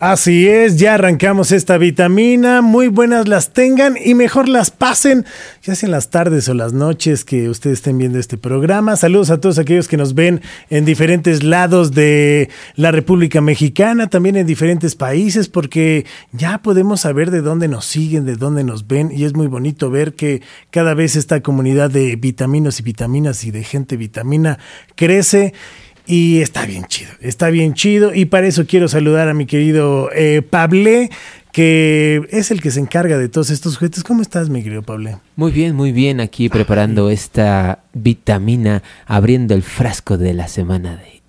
Así es, ya arrancamos esta vitamina. Muy buenas las tengan y mejor las pasen, ya sea en las tardes o las noches que ustedes estén viendo este programa. Saludos a todos aquellos que nos ven en diferentes lados de la República Mexicana, también en diferentes países, porque ya podemos saber de dónde nos siguen, de dónde nos ven y es muy bonito ver que cada vez esta comunidad de vitaminos y vitaminas y de gente vitamina crece. Y está bien chido, está bien chido. Y para eso quiero saludar a mi querido eh, Pable, que es el que se encarga de todos estos juguetes. ¿Cómo estás, mi querido Pable? Muy bien, muy bien. Aquí preparando esta vitamina, abriendo el frasco de la semana de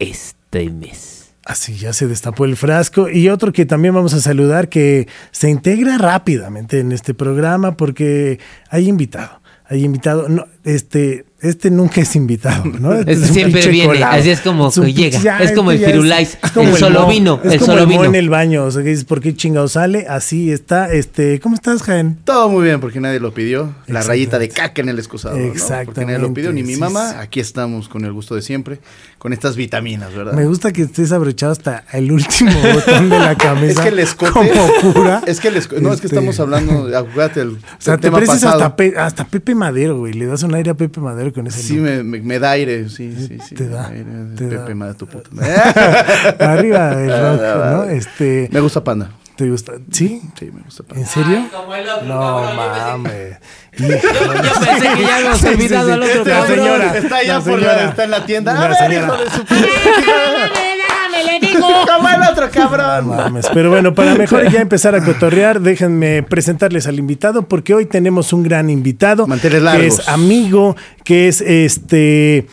este mes. Así ya se destapó el frasco. Y otro que también vamos a saludar que se integra rápidamente en este programa porque hay invitado. Hay invitado. No, este, este nunca es invitado, ¿no? Este Ese es un siempre viene, colado. así es como Es un que llega. ya, es como el este Firulais, es como el solo mo, vino, es el como solo mo vino. en el baño, o sea, que dices, ¿por qué chingado sale? Así está, este, ¿cómo estás, Jaén? Todo muy bien, porque nadie lo pidió. La Exactamente. rayita de caca en el excusado. ¿no? Porque nadie lo pidió, ni mi mamá. Aquí estamos con el gusto de siempre, con estas vitaminas, ¿verdad? Me gusta que estés abrochado hasta el último botón de la camisa. Es que el escote. Como cura. Es que el escote. No, es que Este, estamos hablando. Acuérdate, el, O sea, el te tema pasado. hasta, Pe- hasta Pepe Madero, güey. Le das un aire a Pepe Madero con ese Sí, me, me, me da aire. Sí, sí, sí. Te me da, aire. te Pepe, da. madre tu puta. Arriba del rock, ¿no? Este, me gusta Panda. ¿te gusta? ¿Sí? Sí, me gusta ¿En serio? como el otro, No mames. Yo, yo pensé que ya habíamos olvidado al otro Este, la cabrón. señora, Está allá la por la, está en la tienda. La a ver, señora. hijo de su puta. Como el otro No cabrón. mames. Pero bueno, para mejor ya empezar a cotorrear, déjenme presentarles al invitado, porque hoy tenemos un gran invitado. Manteles Que largos. es amigo, que es este.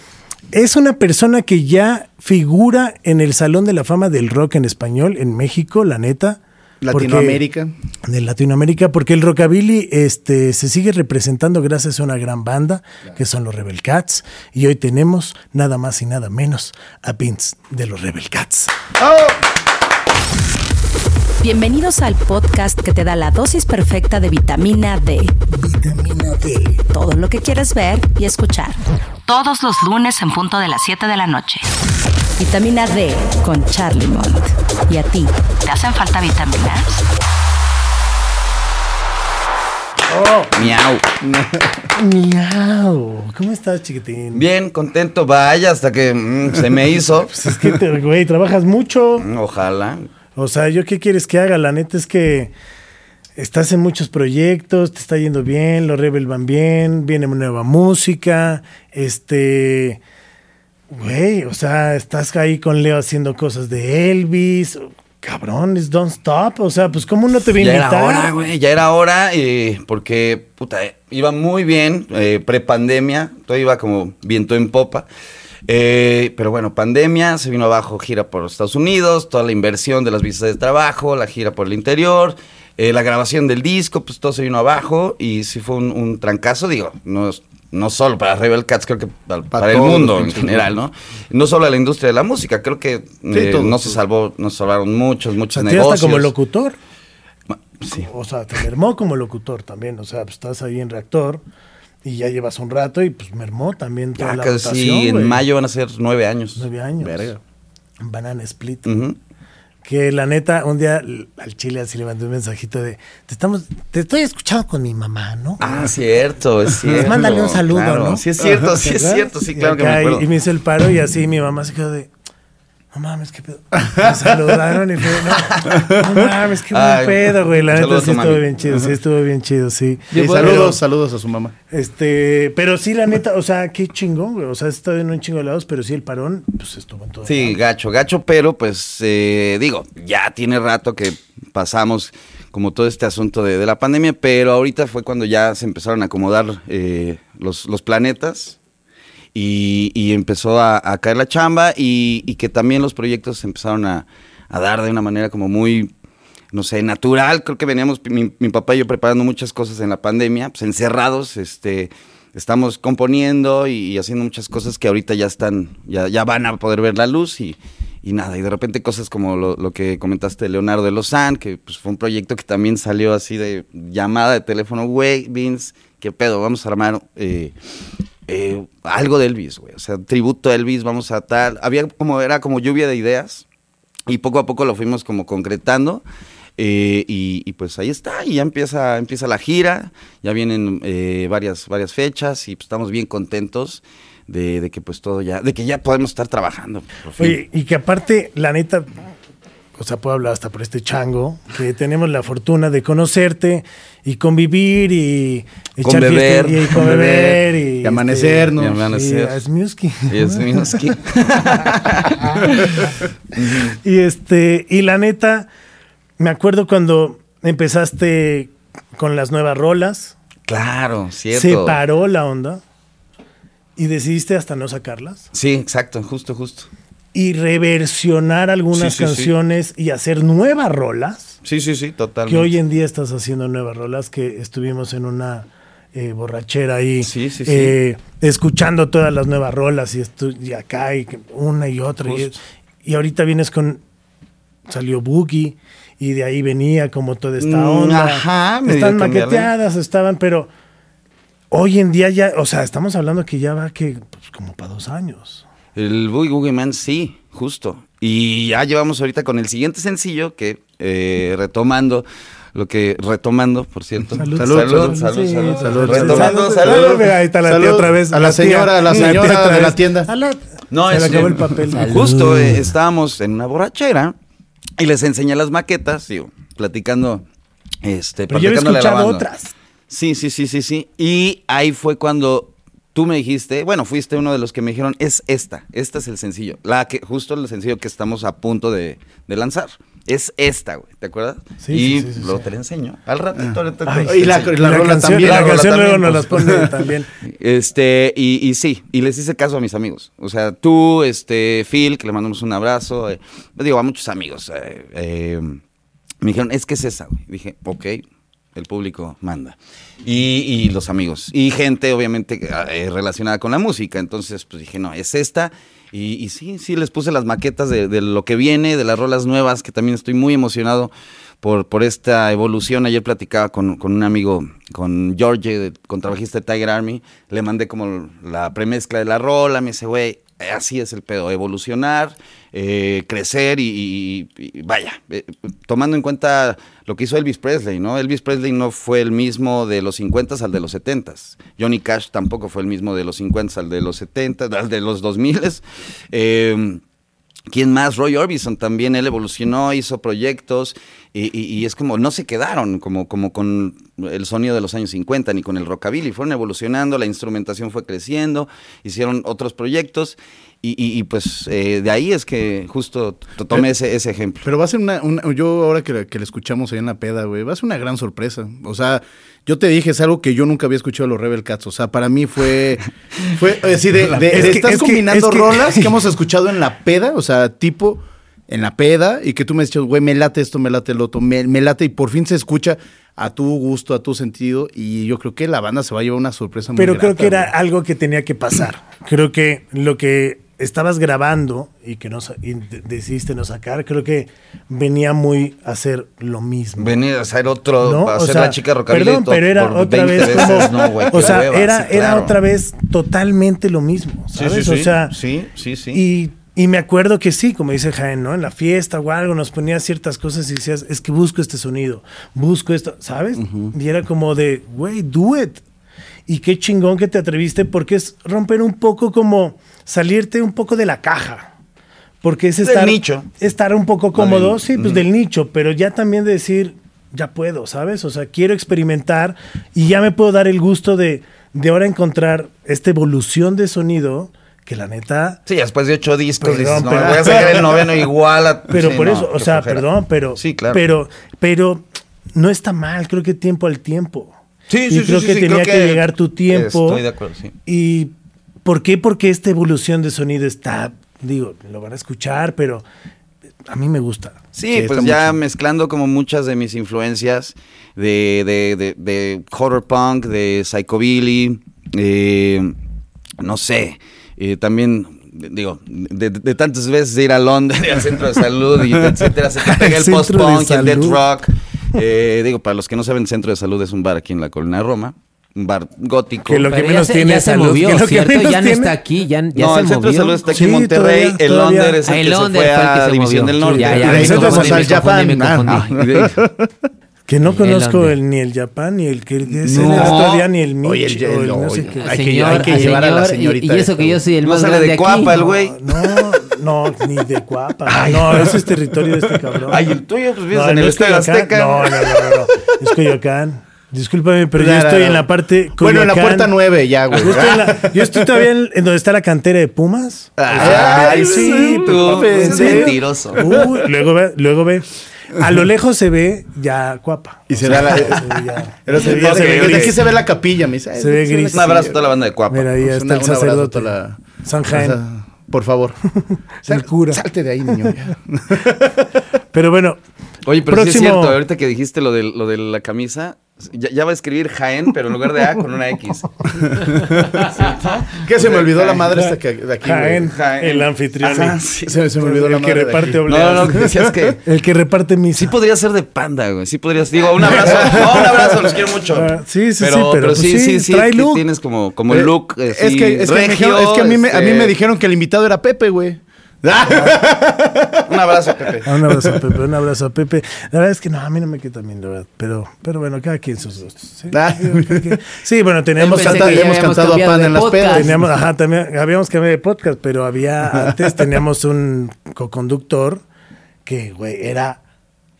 Es una persona que ya figura en el Salón de la Fama del Rock en español en México, la neta. Porque- Latinoamérica. de Latinoamérica, porque el rockabilly este, se sigue representando gracias a una gran banda, que son los Rebel Cats, y hoy tenemos nada más y nada menos a Vince de los Rebel Cats. Bienvenidos al podcast que te da la dosis perfecta de vitamina D. Vitamina D. Todo lo que quieres ver y escuchar. Todos los lunes en punto de las 7 de la noche. Vitamina D con Charlie Mont. ¿Y a ti? ¿Te hacen falta vitaminas? Miau. Miau. ¿Cómo estás, chiquitín? Bien, contento, vaya, hasta que mm, se me hizo. Pues es que, te- güey, trabajas mucho. Mm, Ojalá. O sea, ¿yo qué quieres que haga? La neta es que estás en muchos proyectos, te está yendo bien, los Rebel van bien, viene nueva música, este... Güey, o sea, estás ahí con Leo haciendo cosas de Elvis. Cabrón, es Don't Stop. O sea, pues, ¿cómo no te Ya a era invitar? hora, güey, ya era hora, eh, porque, puta, eh, iba muy bien, eh, prepandemia, todo iba como viento en popa. Eh, pero bueno, pandemia, se vino abajo gira por Estados Unidos, toda la inversión de las visas de trabajo, la gira por el interior, eh, la grabación del disco, pues todo se vino abajo y sí fue un, un trancazo, digo, no, es- no solo para Rebel Cats, creo que para, para el mundo en general, ¿no? No solo a la industria de la música, creo que eh, no se salvó, nos salvaron muchos, muchos te negocios. hasta como locutor. Sí. O sea, te mermó como locutor también. O sea, pues estás ahí en reactor y ya llevas un rato y pues mermó también toda Ya la casi en mayo van a ser nueve años. Nueve años. Verga. Banana Split. Ujú. Que la neta, un día al chile así le mandé un mensajito de te estamos, te estoy escuchando con mi mamá, ¿no? Ah, cierto, es cierto. mándale un saludo, Claro, ¿no? Sí, es cierto, sí, es cierto, sí, Y claro que me y- acuerdo. Y me hizo el paro y así mi mamá se quedó de no mames, qué pedo. Me saludaron y fue, no, no mames, qué buen pedo, güey. La neta sí tu estuvo bien chido, sí estuvo bien chido, sí. Sí, Pero- saludos, saludos a su mamá. Este, pero sí, la neta, o sea, qué chingón, güey. O sea, está en un chingo de lados, pero sí el parón, pues estuvo en todo. Sí, gacho, gacho, pero pues eh, digo, ya tiene rato que pasamos como todo este asunto de, de la pandemia, pero ahorita fue cuando ya se empezaron a acomodar eh, los, los planetas y, empezó a, caer la chamba y, que también los proyectos empezaron a, dar de una manera como muy, no sé, natural. Creo que veníamos, mi, mi papá y yo preparando muchas cosas en la pandemia, pues encerrados, este, estamos componiendo y, haciendo muchas cosas que ahorita ya están, ya, ya van a poder ver la luz y, y nada, y de repente cosas como lo, lo que comentaste de Leonardo de Lozán, que pues, fue un proyecto que también salió así de llamada de teléfono, güey, Vince, qué pedo, vamos a armar eh, eh, algo de Elvis, güey. O sea, tributo a Elvis, vamos a tal. Había como, era como lluvia de ideas y poco a poco lo fuimos como concretando. eh, y, pues ahí está, y ya empieza, empieza la gira, ya vienen eh, varias, varias fechas y pues estamos bien contentos de, que pues todo ya, de que ya podemos estar trabajando. y que aparte, la neta, o sea, puedo hablar hasta por este chango, que tenemos la fortuna de conocerte y convivir y echar beber, fiesta y, y con con beber beber, y, y amanecernos. Y amanecer. Y, Asmiuski. Y este, y la neta, me acuerdo cuando empezaste con las nuevas rolas, claro, cierto. se paró la onda y decidiste hasta no sacarlas Sí, exacto, justo, justo. Y reversionar algunas Sí, sí, sí. canciones y hacer nuevas rolas. Sí, sí, sí, Que totalmente. hoy en día estás haciendo nuevas rolas, que estuvimos en una eh, borrachera ahí, Sí, sí, sí. eh, escuchando todas las nuevas rolas y, estu- y acá y que una y otra. Y, ahorita vienes con, salió Boogie y de ahí venía como toda esta Mm, onda. ajá, Están maqueteadas, estaban, pero hoy en día ya, o sea, estamos hablando que ya va que pues, como para dos años. El Boogie Woogie Man, sí, justo. Y ya llevamos ahorita con el siguiente sencillo que, eh, retomando, lo que, retomando, por cierto. Salud, salud, salud, salud, salud. salud, Retomando, salud. Ahí está la tía otra vez. A la señora, a la señora de la tienda. No, Se le acabó el papel. Justo, eh, estábamos en una borrachera y les enseñé las maquetas, digo, platicando, este, Pero yo he escuchado otras. Sí, sí, sí, sí, sí. Y ahí fue cuando tú me dijiste, bueno, fuiste uno de los que me dijeron, es esta, esta es el sencillo, la que, justo el sencillo que estamos a punto de, de lanzar. Es esta, güey, ¿te acuerdas? Sí, y sí, sí, sí, luego sí. te la enseño. Al ratito, Ay, Y la- te- la rola canción, también, La la canción luego también, nos las pues. pone también. Este, y, y sí, y les hice caso a mis amigos. O sea, tú, este, Phil, que le mandamos un abrazo. eh, digo, a muchos amigos. eh, eh, me dijeron, es que es esa, güey. Dije, ok, el público manda. Y, y los amigos. Y gente, obviamente, eh, relacionada con la música. Entonces, pues dije, no, es esta. Y, y sí, sí, les puse las maquetas de, de lo que viene, de las rolas nuevas, que también estoy muy emocionado por, por esta evolución. Ayer platicaba con, con un amigo, con George, de- contrabajista de Tiger Army. Le mandé como la premezcla de la rola. Me dice, güey, así es el pedo, evolucionar, eh, crecer y vaya, eh, tomando en cuenta lo que hizo Elvis Presley, ¿no? Elvis Presley no fue el mismo de los 50 al de los 70 Johnny Cash tampoco fue el mismo de los 50 al de los 70 al de los 2000 eh, ¿Quién más? Roy Orbison también, él evolucionó, hizo proyectos y, y- y es como, no se quedaron como, como con el sonido de los años 50 ni con el rockabilly, fueron evolucionando, la instrumentación fue creciendo, hicieron otros proyectos y, pues eh, de ahí es que justo tomé ese, ese ejemplo. Pero va a ser una, una- yo ahora que, la- que le escuchamos ahí en la peda, güey, va a ser una gran sorpresa. O sea, yo te dije, es algo que yo nunca había escuchado de los Rebel Cats. O sea, para mí fue, fue así de, de- Es de que- estás es que- combinando es rolas que hemos escuchado en la peda, o sea, tipo en la peda, y que tú me has dicho, güey, me late esto, me late el otro, me, me late, y por fin se escucha a tu gusto, a tu sentido, y yo creo que la banda se va a llevar una sorpresa muy Pero creo que era güey. algo que tenía que pasar. Creo que lo que estabas grabando y que no sa- y de- decidiste no sacar, creo que venía muy a hacer lo mismo. Venir a hacer otro, ¿no? a O ser sea, la chica rockabilly Perdón, pero era otra 20 vez veces, como. no, o sea, era, sí, era claro. otra vez totalmente lo mismo, Sí, ¿sabes? sí, o sí, sea, sí, sí, sí. Y, y me acuerdo que sí, como dice Jaén, ¿no? En la fiesta o algo nos ponía ciertas cosas y decías, es que busco este sonido, busco esto, ¿sabes? Y era como de, güey, do it. Y qué chingón que te atreviste porque es romper un poco como salirte un poco de la caja. Porque es estar, nicho. estar un poco cómodo, del- sí, pues del nicho, pero ya también de decir, ya puedo, ¿sabes? O sea, quiero experimentar y ya me puedo dar el gusto de, de ahora encontrar esta evolución de sonido que la neta... Sí, después de ocho discos Perdón, dices, no, pero- voy a sacar el noveno igual a... Pero Sí, por no, eso, o sea, flojera. perdón, pero, Sí, claro. pero, pero no está mal, creo que tiempo al tiempo. Sí, y sí, sí, creo sí, que sí, tenía creo que, que llegar tu tiempo. estoy de acuerdo, sí. Y ¿por qué? Porque esta evolución de sonido está, digo, lo van a escuchar, pero a mí me gusta. Sí, pues ya mucho. mezclando como muchas de mis influencias de, de, de, de horror punk, de psychobilly, eh, no sé, eh, también digo, de, de- tantas veces de ir a Londres, al centro de salud y etcétera, se te pega el post-punk, el dead rock. Eh, digo, para los que no saben, Centro de Salud es un bar aquí en la Colina de Roma. Bar gótico. Que lo que Pero ya menos se, tiene ya es se salud, movió, que lo que ¿cierto? menos Ya no tiene- está aquí, ya, ya no, se el centro de movió. salud está aquí Sí, en Monterrey. todavía- el todavía. Londres es Ah, el el que se Londres fue fue el que a se División movió. del Norte. Ya, ya, Y me nosotros confundí, al me confundí, Japan. me confundí. Ah, Y de- Que no El conozco el, ni el Japan, ni el que es No. el otro día, ni el Mitch, Oye, el- o el no oye, sé qué. Hay que- Señor, hay que al llevar a la señor, y- señorita Y, eso esta, que yo soy el No más sale grande de aquí. Cuapa el güey. No, no, ni de Cuapa. No, ese es territorio de este cabrón. Ay, el tuyo, pues vives No, en el es Estadio Coyoacán. Azteca. No, no, no, no, no. Es Coyoacán. Discúlpame, pero yo estoy en la parte. Bueno, en la puerta 9 ya, güey. Yo estoy, en la- yo estoy todavía en, en donde está la cantera de Pumas. Ay, sí, tú, Pepe, es mentiroso. Luego ve, luego ve. A lo lejos se ve ya Cuapa. Y se da la- se ve ya- Pero se se, ve- ya se ve desde gris. aquí se ve la capilla, me dice. Se ve gris. Un abrazo a toda la banda de Cuapa. Mira, ahí Pues está una- el un abrazo a sacerdote. toda la- San Jaén. sea, por favor. El cura. Salte de ahí, niño. ya. Pero bueno, Oye, pero sí es Próximo- cierto, ahorita que dijiste lo de, lo de la camisa, ya, ya va a escribir Jaén, pero en lugar de A con una X. ¿Qué se me olvidó la madre esta que de aquí? Jaén, Jaén. el anfitrión. Ajá, sí. Se, se me olvidó el la que madre de reparte aquí. obleas. No, no, que decías que El que reparte misa. sí podría ser de panda, güey. Sí podrías. Digo, un abrazo. No, un abrazo, los quiero mucho. Ah, sí, sí, pero, sí, pero pues sí, sí, sí, trae que look. tienes como, como Eh, el look. es así, que, es que, regio, dijeron- es que a, mí me, a mí me dijeron que el invitado era Pepe, güey. Un abrazo, Pepe. Un abrazo a Pepe, un abrazo a Pepe. La verdad es que no, a mí no me queda bien, la verdad. Pero, pero bueno, cada quien sus gustos. Sí, Ah. Sí, bueno, teníamos, canta- habíamos cantado a pan en las pedas. teníamos, ajá, también habíamos cambiado de podcast, pero había antes teníamos un co-conductor que, güey, era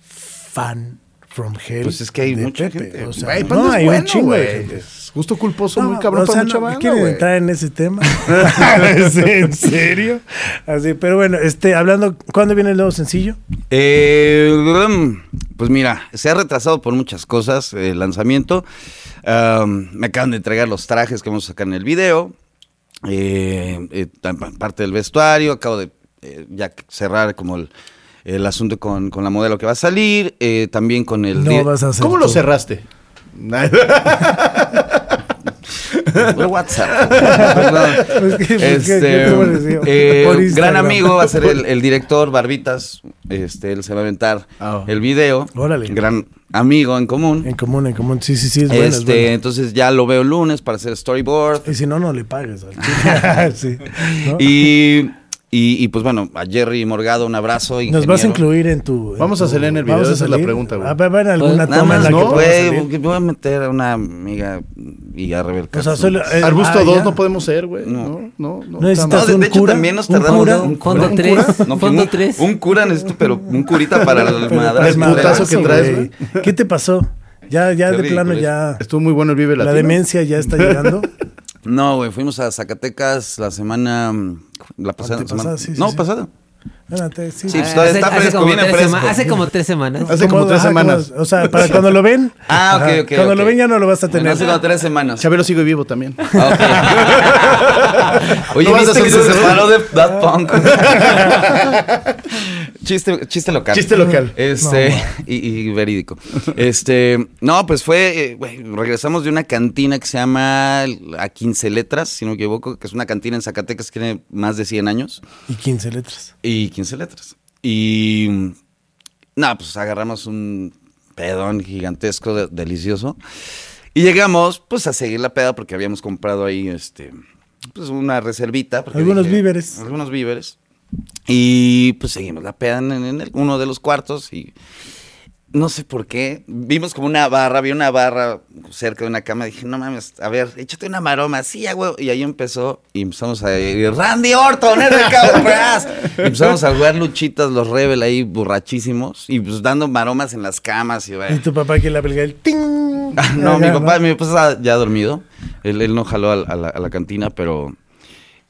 fan from hell. Pues es que hay de mucha Pepe. gente. O sea, no, hay bueno, un chingo de gente. Es Gusto culposo, muy cabrón o sea, para mucha no, banda, ¿Quieren entrar en ese tema? ¿Es ¿En serio? Así, pero bueno, este, hablando, ¿cuándo viene el nuevo sencillo? Eh, pues mira, se ha retrasado por muchas cosas el lanzamiento. Um, me acaban de entregar los trajes que vamos a sacar en el video. Eh, eh, parte del vestuario. Acabo de eh, ya cerrar como el, el asunto con, con la modelo que va a salir. eh, también con el... No vas a hacer ¿Cómo lo cerraste? Por WhatsApp. Perdón. Es que, ¿por qué? Este, ¿Qué te pareció? eh, gran amigo va a ser el, el director Barbitas. Este, él se va a aventar Ah. el video. Órale. Gran amigo en común. En común, en común. Sí, sí, sí, es bueno, es este, entonces ya lo veo el lunes para hacer storyboard. Y si no, no le pagues. al chico. sí, ¿no? Y, y, y, pues bueno, a Jerry Morgado un abrazo. Nos vas a ingeniero. incluir en tu. en Vamos a salir en el video, vamos a esa es la pregunta, güey. Ah, a haber alguna Pues, Nada toma en la que no, pueda güey, voy a meter a una amiga y a Rebeca. O sea, solo. eh, Arbusto ah, 2 ya. no podemos ser, güey. No. No, no, no. No de, un de hecho cura, también nos un tardamos. cura, un Fondo cura, un 3. cura. No, Fondo un, 3. un cura necesito, pero un curita para el para el putazo que traes, güey. ¿Qué te pasó? Ya, ya de plano, ya. Estuvo muy bueno el Vive La Latino. demencia ya está llegando. No, güey, fuimos a Zacatecas la semana. La pasada. Antepasada, semana- sí, sí, no, sí. pasada. Espérate, sí. Sí, pues, Ah, todavía hace- está hace fresco, como viene tres fresco. Hace como tres semanas. Hace como tres ajá, semanas. o sea, para cuando lo ven. Ah, ok, ok, Cuando lo ven ya no lo vas a Bueno, tener. hace como tres semanas. Chabelo sigue vivo también. Ah, ok. Oye, No ¿viste que hacer se separó de Daft Punk? chiste, chiste local. Chiste local. Este, y, y verídico. Este, no, pues fue, eh, regresamos de una cantina que se llama A 15 Letras, si no me equivoco, que es una cantina en Zacatecas que tiene más de 100 años. Y 15 letras. Y 15 letras. Y. Nada, pues agarramos un pedón gigantesco, de- delicioso. Y llegamos, pues, a seguir la peda porque habíamos comprado ahí, este. Pues una reservita. Algunos víveres. Algunos víveres. Y pues seguimos la peda en, en el- uno de los cuartos y. No sé por qué. Vimos como una barra, vi una barra cerca de una cama. Dije, no mames, a ver, échate una maroma. Sí, huevo. Y ahí empezó. Y empezamos a ir, Randy Orton, RK Brass. Y empezamos a jugar luchitas, los Rebel ahí borrachísimos. Y pues dando maromas en las camas. Y, Y tu papá que la pelga el ting. Ah, no, mi papá, mi papá ya dormido. Él, él no jaló a, a la, a la cantina, pero.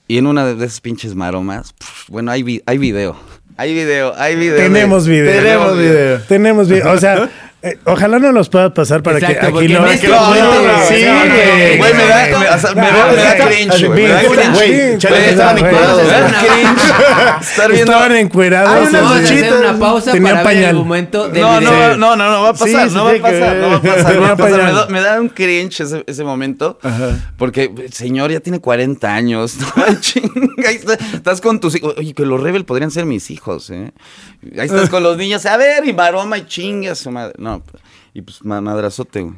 Y en una de esas pinches maromas, bueno, hay, vi- hay video. Hay video, hay video. de- Tenemos video. Tenemos video. Tenemos video. O sea, eh, ojalá no los puedas pasar para Exacto, que aquí porque no, no, Sí, no, no, güey. Güey, me da, me, cringe, güey. Me da cringe. Chale, estaban encuerados. Estar viendo. Estaban encuerados. Hay una pausa Tenía para ver el pañal. momento del No, no, no, no, no va a pasar, Sí, sí, no va a pasar, no va a pasar, no va a pasar. Me da, un cringe ese, ese momento, porque el señor ya tiene 40 años, no chinga, ahí está- estás con tus hijos, oye, que los Rebel podrían ser mis hijos, ¿eh? Ahí estás con los niños, a ver, y maroma y chingas, su madre. no, y pues ma- madrazote, güey.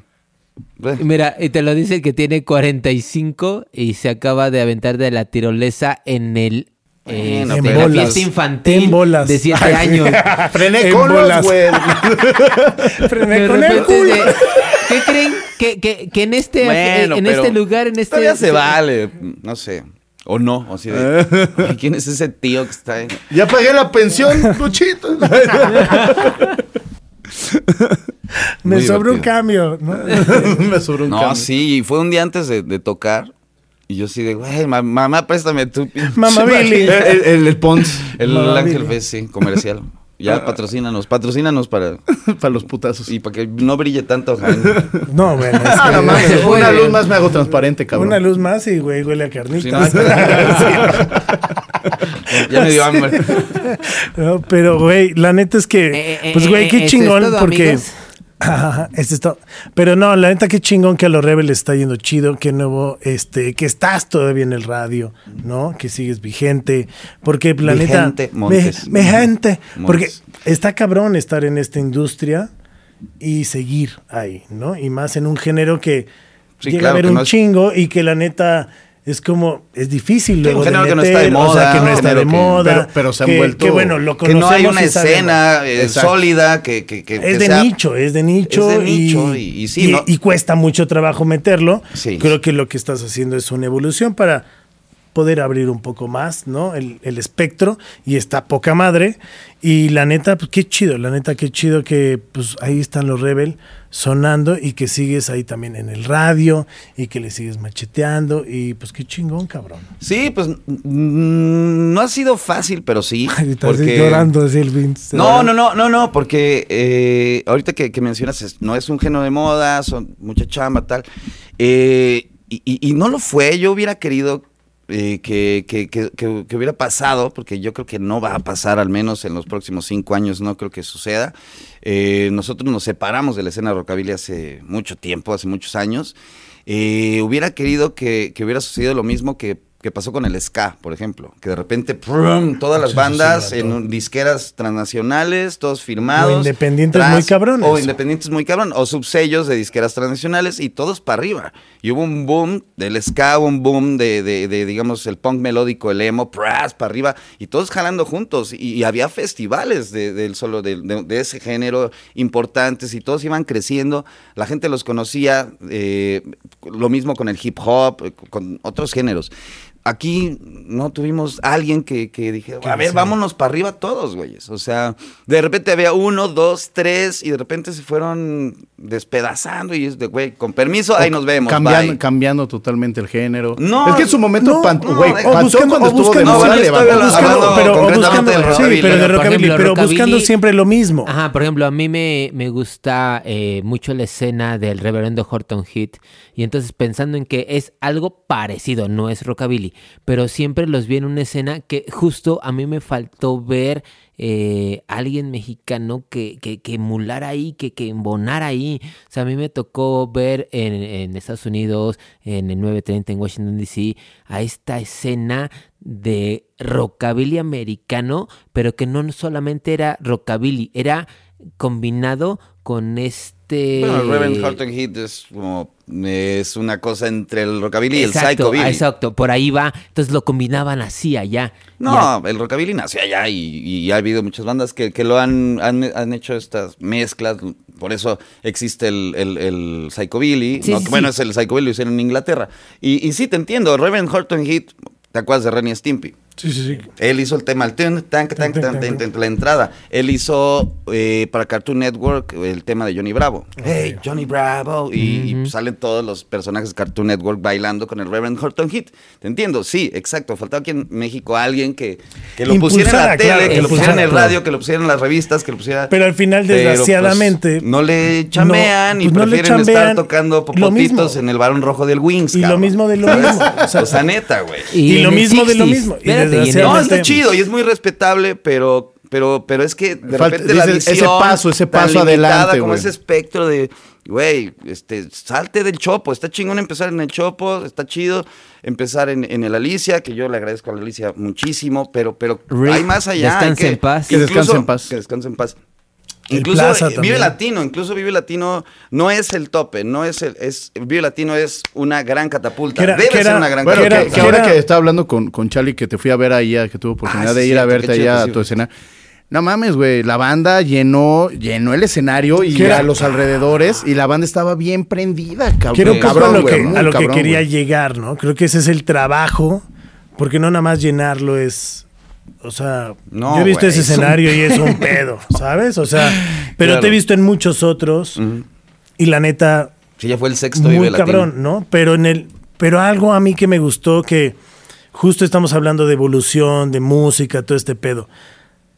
Mira, y te lo dice el que tiene 45 y se acaba de aventar de la tirolesa en el eh, en la bolas. fiesta infantil En bolas. de 7 Ay, años. Frené En con los bolas. güey. Frené con el repente culo. de- ¿Qué creen? Que, que, que en este Bueno, en este lugar, en este Todavía se vale, no sé. O no, o de, "Ay, ¿quién es ese tío que está ahí? Ya pagué la pensión, Luchito. Me sobró un cambio. ¿no? Me sobró un No, cambio. sí, y fue un día antes de, de tocar. Y yo sí de, güey, ma- mamá, préstame tu... pinche- Mamá Billy. El, el, el- el Pons. El Ángel Billy. Fest, sí, comercial. Ya, patrocínanos, patrocínanos para... Para los putazos. Y para que no brille tanto, Jaime. No, bueno, es Ah, que- una luz más me hago transparente, cabrón. una luz más y güey huele a no, carnitas. ya me dio hambre. No, pero güey, la neta es que, Eh, eh, pues güey, eh, qué ¿esto es chingón porque amigos? Ajá, este. Pero no, la neta qué chingón que a los Rebels está yendo chido, que nuevo, este, que estás todavía en el radio, ¿no? Que sigues vigente, porque la neta, Vigente, Montes. me- vigente, porque Montes. está cabrón estar en esta industria y seguir ahí, ¿no? Y más en un género que Sí, llega claro, a ver que un no es- chingo y que la neta es como, es difícil luego un de género que no está de meter, o sea, moda, que no está de género que- moda, pero- pero se han que- vuelto- que bueno, lo Que no hay una y sabemos. escena eh, sólida que... que, que- Es que de sea- nicho, es de nicho. Es de nicho y- y sí, ¿no? y cuesta mucho trabajo meterlo. Sí. Creo que lo que estás haciendo es una evolución para poder abrir un poco más, ¿no? El, el espectro y está poca madre. Y la neta, pues qué chido, la neta, qué chido que pues ahí están los Rebel sonando y que sigues ahí también en el radio y que le sigues macheteando y pues qué chingón, cabrón. Sí, pues mm, no ha sido fácil, pero sí. Porque- llorando así el Vince. No, no, no, no, no, porque eh, ahorita que, que mencionas, no es un género de moda, son mucha chamba, tal. eh, y, y- y no lo fue, yo hubiera querido eh, que, que- que- que- hubiera pasado, porque yo creo que no va a pasar, al menos en los próximos cinco años, no creo que suceda. Eh, nosotros nos separamos de la escena rockabilly hace mucho tiempo, hace muchos años. Eh, hubiera querido que, que hubiera sucedido lo mismo que, que pasó con el ska, por ejemplo, que de repente ¡prum! todas las Sí, sí, sí, bandas mató. en disqueras transnacionales, todos firmados. O independientes muy cabrones. O independientes muy cabrón, o subsellos de disqueras transnacionales y todos para arriba. Y hubo un boom del ska, un boom de, de- de, digamos, el punk melódico, el emo, pras, para arriba, y todos jalando juntos. Y, y había festivales de, del solo de ese género importantes y todos iban creciendo. La gente los conocía, eh, lo mismo con el hip hop, eh, con otros géneros. Aquí no tuvimos alguien que, que dije, a ver, sí. vámonos para arriba todos, güeyes. O sea, de repente había uno, dos, tres, y de repente se fueron despedazando y es de, güey, con permiso, ahí nos vemos. Cambiando, bye. cambiando totalmente el género. No, es que en su momento, no, pan- no, güey, o cuando o estuvo de moda pero, o buscando siempre lo mismo. Ajá, por ejemplo, a mí me, me gusta eh, mucho la escena del reverendo Horton Heat y entonces pensando en que es algo parecido, no es rockabilly, pero siempre los vi en una escena que justo a mí me faltó ver eh, alguien mexicano que, que, que ahí, que, que ahí. O sea, a mí me tocó ver en, en Estados Unidos, en el 930 en Washington, D.C., a esta escena de rockabilly americano, pero que no solamente era rockabilly, era combinado con este... Bueno, el Reverend Horton Heat es como, es una cosa entre el rockabilly y el psychobilly. exacto, por ahí va. Entonces lo combinaban así allá. No, el rockabilly nació allá y, y ha habido muchas bandas que, que lo han, han, han hecho estas mezclas. Por eso existe el, el, el psychobilly. Sí, ¿no? sí, Que bueno, sí. es el psychobilly lo hicieron en Inglaterra. Y, y sí, te entiendo. Reverend Horton Heat, ¿te acuerdas de Renny Stimpy? Sí, sí, sí. Él hizo el tema, el tan, tan, Tan, tan, tan, tan, tan, tan, la entrada. Él hizo eh, para Cartoon Network el tema de Johnny Bravo. Hey, Johnny Bravo. Y, y salen todos los personajes de Cartoon Network bailando con el Reverend Horton Heat. Te entiendo, sí, exacto. Faltaba aquí en México alguien que, que lo pusiera en la Impulsara, tele, claro, que lo pusiera en el impulsara. radio, que lo pusiera en las revistas, que lo pusiera. Pero al final, Pero, pues, desgraciadamente, no le chamean no, y pues no le prefieren estar tocando Lo popotitos en el varón rojo del Wings. Y lo cabrón. mismo de lo ¿Sabes? mismo, o sea, o sea, neta, güey. Y lo en el mismo de lo 60s, mismo. Y y en No, está chido y es muy respetable, pero, pero, pero es que de Falta- repente la dices, ese visión paso, ese paso adelante, como ese espectro de, güey, este, salte del Chopo, está chingón empezar en el Chopo, está chido empezar en, en el Alicia, que yo le agradezco a la Alicia muchísimo, pero, pero Rick, hay más allá. descanse que- en paz. Que descanse en paz. Que descanse en paz. Incluso Plaza también. Vive Latino, incluso Vive Latino no es el tope, no es el, es, Vive Latino es una gran catapulta. Era- Debe ser era- una gran Bueno, era- que, catapulta. que ahora que estaba hablando con, con Charlie, que te fui a ver ahí, a- que tuve oportunidad Ah, de ir a verte allá a tu escena. No mames, güey, la banda llenó, llenó el escenario y a los alrededores y la banda estaba bien prendida, cabrón. Poco Cabrón, a lo, que, a lo que quería llegar, ¿no? Creo que ese es el trabajo, porque no nada más llenarlo es. O sea, No, yo he visto ese es un- escenario y es un pedo, ¿sabes? O sea, pero Claro. te he visto en muchos otros y la neta, Sí, ya fue el sexto muy Latino. cabrón, ¿no? Pero en el, pero algo a mí que me gustó que justo estamos hablando de evolución, de música, todo este pedo.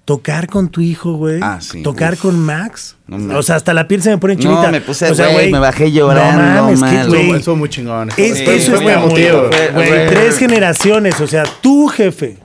Tocar con tu hijo, güey. Ah, sí, Tocar uf. con Max. No o sea, hasta la piel se me pone No, chinita. me puse, o sea, güey, me bajé llorando, No mames, mal. que, estuvo muy chingón. es- Sí, eso es muy emotivo. Güey, tres generaciones, o sea, tu jefe,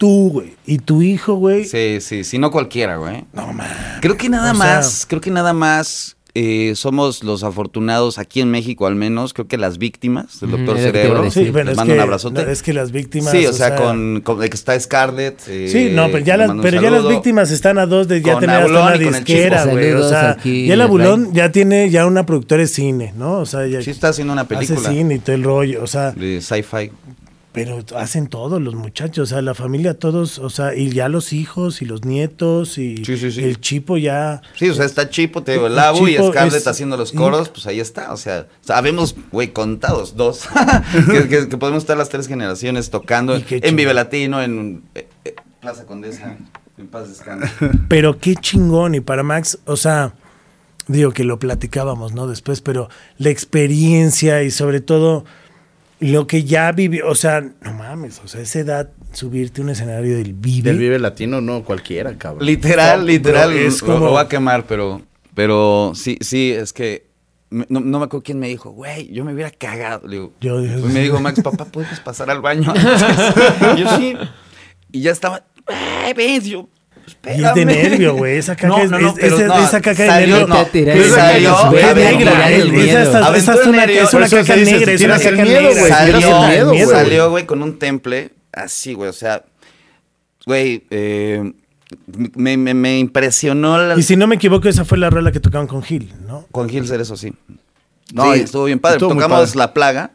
tú, güey, y tu hijo, güey. Sí, sí, sí, no cualquiera, güey. No mames. Creo que nada O sea- más, creo que nada más eh, somos los afortunados aquí en México al menos, creo que las víctimas del doctor Cerebro. decir. Sí, bueno, les es mando que, un abrazote. no, es que las víctimas. sí, o sea, con, con- que está Scarlett. eh, Sí, no, pero ya, las, pero ya víctimas están a dos de ya Con tener hasta una con disquera, güey. O sea, aquí, ya el. Abulón ya tiene ya una productora de cine, ¿no? O sea, ya Sí está haciendo una película hace cine y todo el rollo, o sea, de sci-fi. Pero hacen todos los muchachos, o sea, la familia todos, o sea, y ya los hijos y los nietos y Sí, sí, sí. el chipo ya Sí, o sea, está Chipo, te digo, el Labu y Scarlett es- haciendo los coros, pues ahí está. O sea, sabemos, güey, contados, dos, que, que- que podemos estar las tres generaciones tocando en. Vive Latino, en eh, eh, Plaza Condesa, en Paz Descanse. Pero qué chingón. Y para Max, o sea, digo que lo platicábamos, ¿no? Después, pero la experiencia y sobre todo lo que ya vivió, o sea, no mames, o sea, esa edad, subirte a un escenario del Vive. Del Vive Latino, no cualquiera, cabrón. Literal, No, literal, bro, es lo- como- lo voy a quemar, pero, pero sí, sí, es que no, no me acuerdo quién me dijo, güey, yo me hubiera cagado. Le digo, Yo- pues me dijo, Max, papá, ¿puedes pasar al baño antes?" yo sí. Y ya estaba, ven, yo, Y es de nervio, güey. Esa caca No, es, no, no, es- pero esa, no, esa caca de nervio. no, es negra. Esa, es una, es una caca negra, es una caca miedo, negra. Salió, güey, con un temple así, güey, o sea, güey, eh, me, me, me impresionó la- Y si no me equivoco, esa fue la rola que tocaban con Gil, ¿no? con Gil eso sí. No, sí, estuvo bien padre. estuvo Tocamos padre. La Plaga,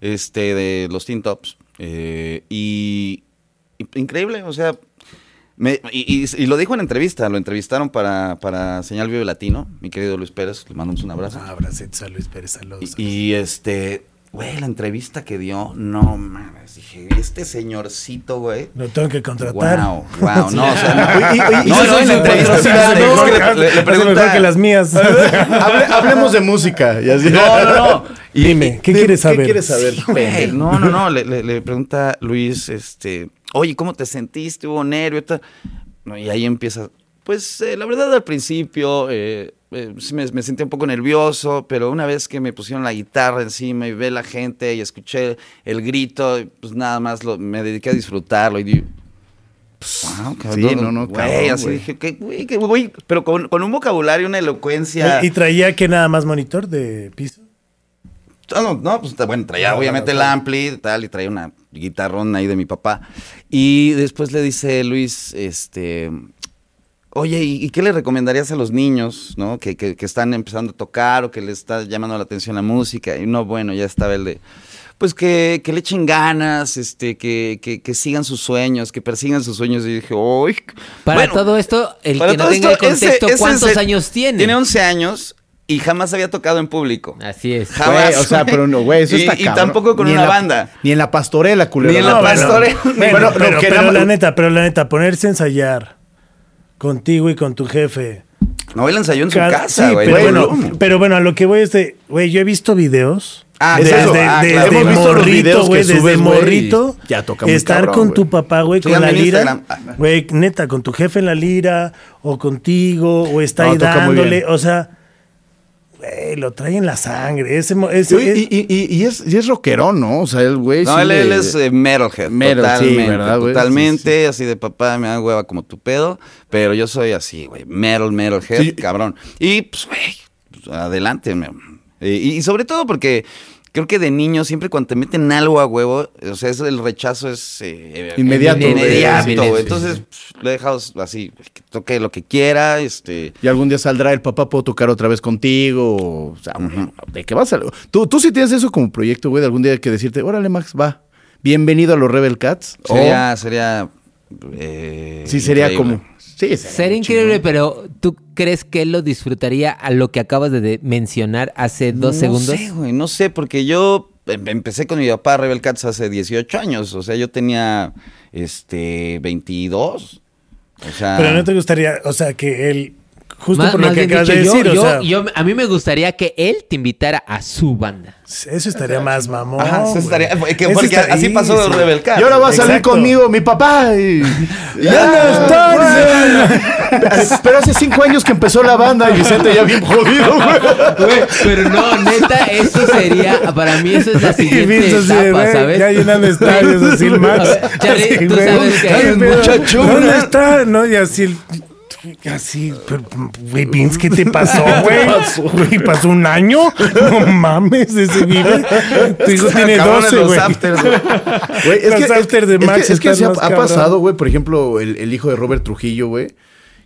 este, de los Teen Tops, eh, y, y- increíble, o sea, me- y, y- y lo dijo en entrevista, lo entrevistaron para, para Señal Vive Latino, mi querido Luis Pérez, le mandamos un abrazo. Abracetes a Luis Pérez, saludos. Y, y, este, güey, la entrevista que dio, no mames, dije, este señorcito, güey. Lo tengo que contratar. Wow, wow, no, o sea, no, no, en entrevista le- pregunta, que las mías. Hable- hablemos de música. Y así. no, no, no. Y- Dime, ¿qué ¿Qué- quieres qué saber? quieres saber? No, no, no, le, le- le pregunta Luis, este, oye, ¿cómo te sentiste? ¿Hubo nervio? No, y ahí empieza, pues eh, la verdad al principio eh, eh, sí me, me sentí un poco nervioso, pero una vez que me pusieron la guitarra encima y ve la gente y escuché el grito, pues nada más lo- me dediqué a disfrutarlo y di, wow, Sí, no, no, cabrón, así güey. dije, ¿qué, güey, pero con, con un vocabulario, una elocuencia. ¿Y traía que nada más monitor de piso? Ah, No, no, pues bueno, traía obviamente el ampli y tal, y traía una guitarrón ahí de mi papá. Y después le dice Luis, este, oye, ¿y, y qué le recomendarías a los niños, no? Que, que- que están empezando a tocar o que les está llamando la atención la música. Y no, bueno, ya estaba el de, pues que, que le echen ganas, este, que, que, que sigan sus sueños, que persigan sus sueños. Y dije, uy. Para Bueno, todo esto, el que no tenga el esto, contexto, ese ¿cuántos años tiene? Tiene 11 años y jamás había tocado en público. Así es. Jamás. Güey, o sea, pero no, güey, eso Y- está y cabrón. tampoco con Ni en una la- banda. Ni en la pastorela, culero. Ni en la No, pastorela. bueno. Bueno, Bueno, pero, la neta, pero la neta, ponerse a ensayar contigo y con tu jefe. No, él ensayó en su casa, sí, güey. pero, en bueno, Tulum. pero bueno, a lo que voy es de, güey, yo he visto videos. Ah, Es desde. Ah, desde claro. Hemos visto los morrito, güey, desde subes, morrito. ya toca estar cabrón, con tu papá, güey, con la lira. Ah. Güey, neta, con tu jefe en la lira, o contigo, o está No, ahí dándole. O sea, güey, lo trae en la sangre. Ese, ese, y, y- y- y es, y es rockerón, ¿no? O sea, el güey. No, sí él, le- él es eh, metalhead. Metal, sí, totalmente. totalmente, así de papá, me da hueva como tu pedo. Pero yo soy así, güey. Metal, metalhead, Sí. cabrón. Y, pues, güey, pues, adelante. me- y, y sobre todo porque creo que de niño, siempre cuando te meten algo a huevo, o sea, es, el rechazo es eh, Inmediato, Inmediato, Entonces, pff, lo he dejado así, que toque lo que quiera, este... Y algún día saldrá el papá, puedo tocar otra vez contigo. O sea, ¿de qué vas a.? Tú, tú sí tienes eso como proyecto, güey, de algún día que decirte, órale, Max, va. Bienvenido a los Rebel Cats. O- Sería, sería... eh, sí, sería increíble. como. Sí, Sería increíble, pero ¿tú crees que él lo disfrutaría a lo que acabas de mencionar hace dos no segundos? sé, güey, no sé, porque yo em- empecé con mi papá Rebel Cats hace 18 años. O sea, yo tenía este 22. O sea, Pero no te gustaría, o sea, que él, justo Más- por lo que acabas de dicho, yo- decir, yo- o sea, yo- a mí me gustaría que él te invitara a su banda. eso estaría más mamón. Ajá, eso estaría- que- Eso porque está- así pasó sí. Rebel. Y ahora va a salir Exacto. conmigo mi papá. Y... ¡Ya no estás! Pero hace cinco años que empezó la banda y Vicente ya bien jodido, güey. Pero no, neta, eso sería, para mí eso es la siguiente de, etapa, güey, ¿sabes? Ya llenando estadios así el Max. Charlie, tú güey, sabes que- ay, pero, Muchacho, ¿Dónde ¿no? está? No, y así el... Así, pero, güey, Vince, ¿qué te pasó, güey? Güey, ¿pasó un año? No mames, ese vive. Tu hijo tiene Cabrones 12, los güey. afters, güey. Güey, es Los que, es, after de es que- Max es que sí ha, pasado, güey. Por ejemplo, el, el hijo de Robert Trujillo, güey,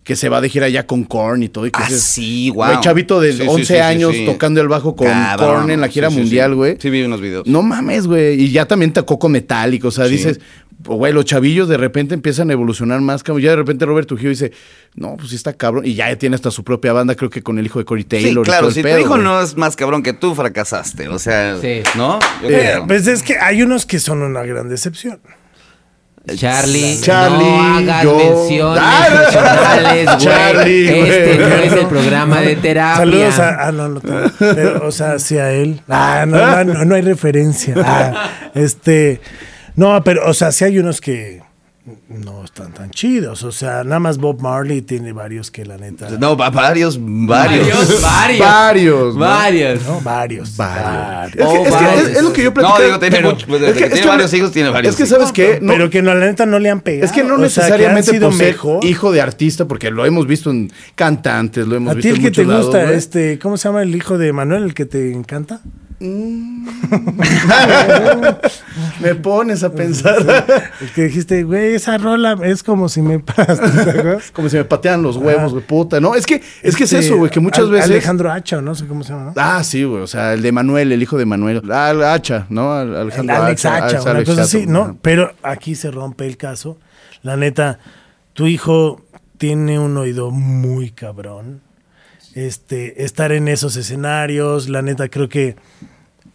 que se va de gira ya con Korn y todo. Y que Ah, dices, sí, Güey, wow. chavito de Sí, sí, 11 sí, sí, años sí. tocando el bajo con Cabrón. Korn en la gira mundial, sí. güey. Sí, vi unos videos. No mames, güey. Y ya también tocó con Metallica. O sea, Sí. dices, güey, los chavillos de repente empiezan a evolucionar más. cabrón. Ya de repente Robert Trujillo dice, no, pues sí está cabrón. Y ya tiene hasta su propia banda, creo que con el hijo de Corey Taylor. Sí, y todo claro, el si pedo, tu hijo güey. no es más cabrón que tú, fracasaste. O sea, Sí. ¿no? Yo Eh, creo. pues es que hay unos que son una gran decepción. Charlie, Charlie, no hagas yo- menciones personales, güey. Charlie, güey. Este no es el programa de terapia. Saludos a. Ah, no, no. te- pero, o sea, sí a él. Ah, no, no, no, no hay referencia. Ah, este. No, pero, o sea, sí hay unos que no están tan chidos. O sea, nada más Bob Marley tiene varios que la neta. No, va- varios, varios. varios. Varios. ¿no? Varios. No, varios. Varios. varios. Es, que, es, que es- es lo que yo No, platicaba. digo, tiene pero- mucho- pues, es que tiene es varios hijos, tiene varios Es que, hijos. ¿sabes qué? No, pero que no, la neta no le han pegado. es que no O sea, necesariamente por mejor. hijo de artista, porque lo hemos visto en cantantes, lo hemos A visto ti el en que te muchos lados, gusta, este, ¿cómo se llama el hijo de Manuel, el que te encanta? Me pones a pensar. El que dijiste, güey, esa rola es como si me. Como si me patean los huevos, güey, puta. No, es que, es que es eso, güey, que muchas Al- veces. Alejandro Hacha, no sé cómo se llama, ¿no? Ah, sí, güey. O sea, el de Manuel, el hijo de Manuel. El Hacha, ¿no? Al- El Alejandro Alex Hacha, Alex- una cosa Hacha, así, ¿no? Pero aquí se rompe el caso. La neta, tu hijo tiene un oído muy cabrón. Este, estar en esos escenarios, la neta, creo que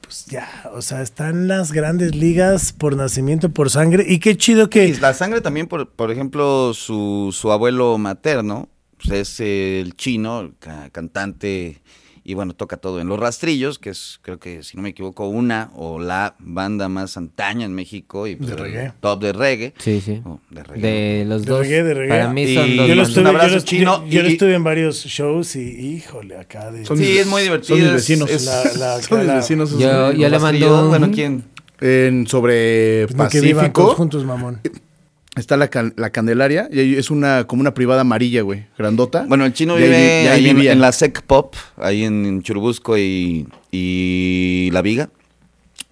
pues ya, o sea, están las grandes ligas por nacimiento, por sangre. Y qué chido que. La sangre también, por, por ejemplo, su, su abuelo materno, pues es el chino, ca- cantante, y bueno, toca todo en Los Rastrillos, que es, creo que, si no me equivoco, una o la banda más antaña en México y pues, De reggae. top de reggae. Sí, sí. Oh, de reggae. De los De dos. reggae, de reggae. Para mí son Y- dos Yo lo estuve, Un abrazo yo lo- chino yo- yo lo y- estuve en varios shows y híjole, acá de. Son Sí, mis- es muy divertido. Son mis vecinos. es- La- la- son mis vecinos. Yo- yo le mando un- Bueno, ¿quién? En, sobre Pues no, que vivan Pacífico. todos juntos, mamón. Está la, can- la Candelaria y ahí es una como una privada amarilla, güey, grandota. Bueno, el chino Y ahí vi- vive y ahí ahí en, la Sec Pop, ahí en, en Churubusco y, y La Viga.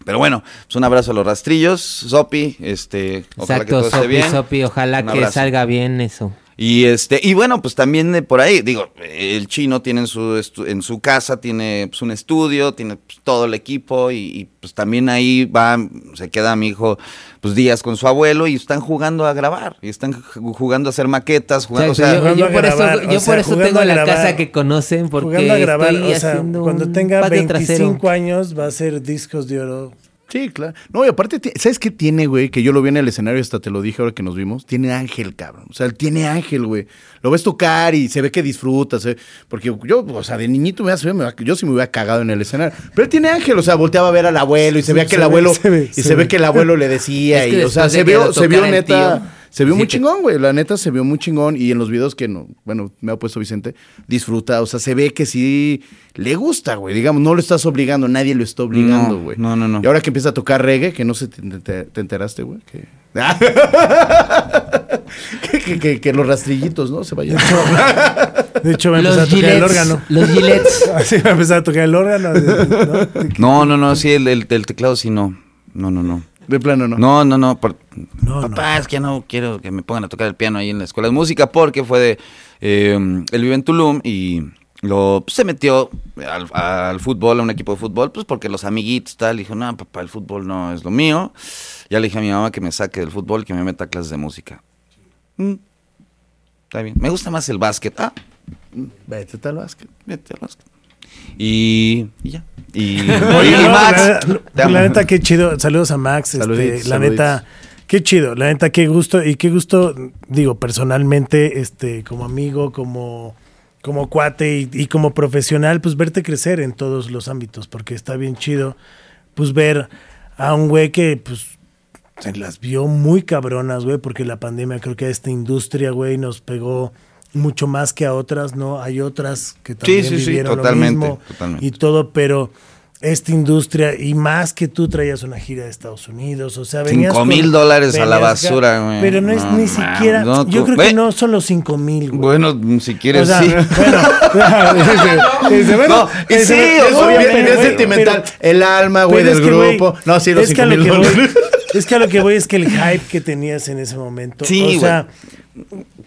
Pero bueno, pues un abrazo a los rastrillos, Sopi, este, ojalá que todo esté bien. Sopi, ojalá Un que abrazo. salga bien eso. Y este, y bueno, pues también de por ahí, digo, el chino tiene en su estu- en su casa, tiene pues, un estudio, tiene pues, todo el equipo, y, y, pues también ahí va, se queda mi hijo pues días con su abuelo y están jugando a grabar, y están ju- jugando a hacer maquetas, jugando, o sea, yo, jugando yo a por eso, grabar, yo o sea, por eso tengo la grabar, casa que conocen porque jugando a grabar, estoy o sea, cuando tenga patio 25 trasero. años va a ser discos de oro. Sí, claro. No, y aparte, ¿sabes qué tiene, güey? Que yo lo vi en el escenario, hasta te lo dije ahora que nos vimos. Tiene ángel, cabrón. O sea, él tiene ángel, güey. Lo ves tocar y se ve que disfruta. se ve- Porque yo, o sea, de niñito, me yo sí me hubiera cagado en el escenario. Pero él tiene ángel, o sea, volteaba a ver al abuelo y se veía que se el ve, abuelo. se ve, y se se ve ve. que el abuelo le decía. Es que y, o sea, se vio, lo se vio neta. Se vio sí muy te- chingón, güey. La neta se vio muy chingón. Y en los videos que no, bueno, me ha puesto Vicente, disfruta. O sea, se ve que sí le gusta, güey. Digamos, no lo estás obligando, nadie lo está obligando, güey. no, no, no. Y ahora que empieza a tocar reggae, que no sé, te, te- te enteraste, güey. Que que, que- que- que los rastrillitos, ¿no? Se vayan. De hecho, va a empezar a tocar el órgano. Los gilets. Así va a empezar a tocar el órgano. ¿no? No, no, no, sí, el, el- el teclado sí no. No, no, no. De plano, ¿no? No, no, no. por- No, Papá, es que no quiero que me pongan a tocar el piano ahí en la escuela de música porque fue de. eh, él vive en Tulum y lo pues, se metió al, al fútbol, a un equipo de fútbol, pues porque los amiguitos tal. Dijo, no, papá, el fútbol no es lo mío. Ya le dije a mi mamá que me saque del fútbol y que me meta a clases de música. Mm, está bien. Me gusta más el básquet. Ah, Vete tal básquet. vete al básquet. Y, y ya. Y, Oye, y no, Max. la, la- la neta, qué chido. Saludos a Max. este, Saluditos, la saluditos. neta, qué chido. La neta, qué gusto. Y qué gusto, digo, personalmente, este, como amigo, como, como cuate y, y como profesional, pues verte crecer en todos los ámbitos, porque está bien chido, pues ver a un güey que, pues, se las vio muy cabronas, güey, porque la pandemia creo que a esta industria, güey, nos pegó mucho más que a otras, ¿no? Hay otras que también sí, sí, vivieron totalmente, lo mismo totalmente. y todo, pero esta industria, y más que tú traías una gira de Estados Unidos, o sea, venías Cinco con- mil dólares a la basura, güey. Pero no es ni man, siquiera, no, yo tú- creo ve. que no son los cinco mil, güey. Bueno, si quieres, O sea, sí. bueno, bueno, No, y sí, güey, sentimental. el alma, güey, del es grupo. no, sí, los es que a cinco lo mil dólares. Es que a lo que voy es que el hype que tenías en ese momento, Sí, o sea,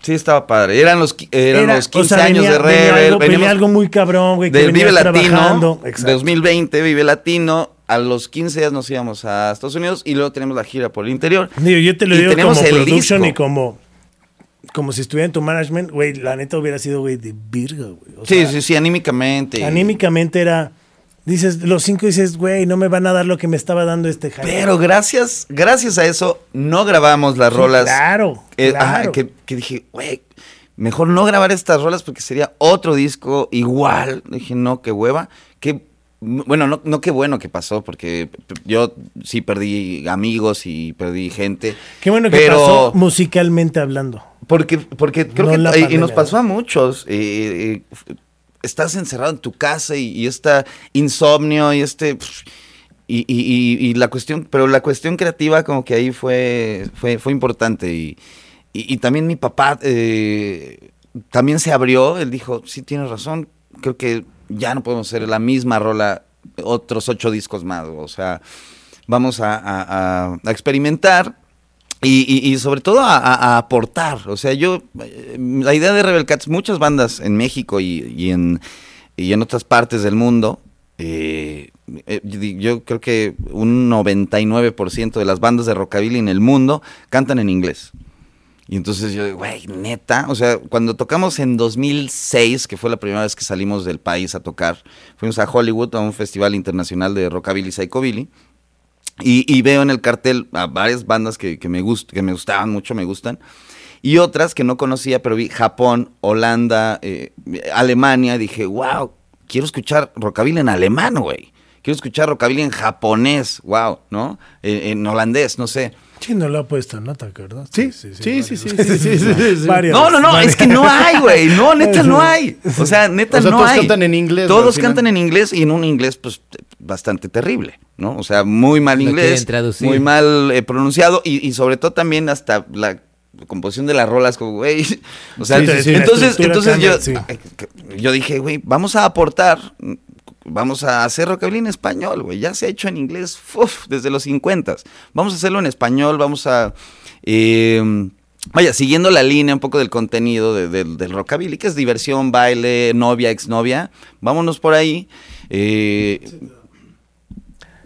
Sí, estaba padre. Eran los, eran era- los o 15 sea, años venía- de venía Rebel. algo, venía algo muy cabrón, güey, del Vive Latino, trabajando. Exacto. 2020, Vive Latino. A los 15 días nos íbamos a Estados Unidos y luego tenemos la gira por el interior. Digo, yo te lo digo como production disco. y como como si estuviera en tu management, güey, la neta hubiera sido, güey, de virga, güey. O Sí, sea, sí, sí, anímicamente. Anímicamente era, dices, los cinco dices, güey, no me van a dar lo que me estaba dando este hype. Pero gracias, gracias a eso no grabamos las Sí, rolas. Claro, Eh, ajá, que, que dije, güey, mejor no grabar estas rolas porque sería otro disco igual. Dije, no, qué hueva. Qué, bueno, no, no qué bueno que pasó, porque yo sí perdí amigos y perdí gente. Qué bueno que pero- pasó musicalmente hablando. Porque, porque creo No que la y- nos pasó a muchos. eh, eh, estás encerrado en tu casa y, y insomnio y este y, y- y- la cuestión, pero la cuestión creativa como que ahí fue fue, fue importante y, y- también mi papá eh, también se abrió. Él dijo, sí tienes razón. Creo que ya no podemos hacer la misma rola otros ocho discos más. O sea, vamos a- a experimentar. Y, sobre todo a, aportar. O sea, yo, eh, la idea de Rebel Cats, muchas bandas en México y, y en, en otras partes del mundo, eh, eh, yo creo que un 99% de las bandas de rockabilly en el mundo cantan en inglés. Y entonces yo, güey, neta, o sea, cuando tocamos en 2006, que fue la primera vez que salimos del país a tocar, fuimos a Hollywood a un festival internacional de rockabilly y psychobilly. Y, y veo en el cartel a varias bandas que, que me gust, que me gustaban mucho, me gustan. Y otras que no conocía, pero vi Japón, Holanda, eh, Alemania. dije, wow, quiero escuchar rockabilly en alemán, güey. Quiero escuchar rockabilly en japonés, wow, ¿no? Eh, en holandés, no sé. Sí, no lo ha puesto, ¿no te acuerdas? Sí, sí, sí, sí, sí, sí, sí, sí, sí. Varias, No, no, no, varias. es que no hay, güey. No, neta, no hay. O sea, neta, O sea, no todos hay. cantan en inglés, Todos cantan en inglés y en un inglés, pues, bastante terrible, ¿no? O sea, muy mal inglés. Muy mal eh, pronunciado y, y sobre todo también hasta la composición de las rolas, como, güey. O sea, Sí, sí, sí, la entonces, entonces yo, cambia, yo dije, güey, vamos a aportar. Vamos a hacer rockabilly en español, güey. Ya se ha hecho en inglés uf, desde los 50. Vamos a hacerlo en español, vamos a... eh, vaya, siguiendo la línea un poco del contenido de- del- del rockabilly, que es diversión, baile, novia, exnovia. Vámonos por ahí. Eh,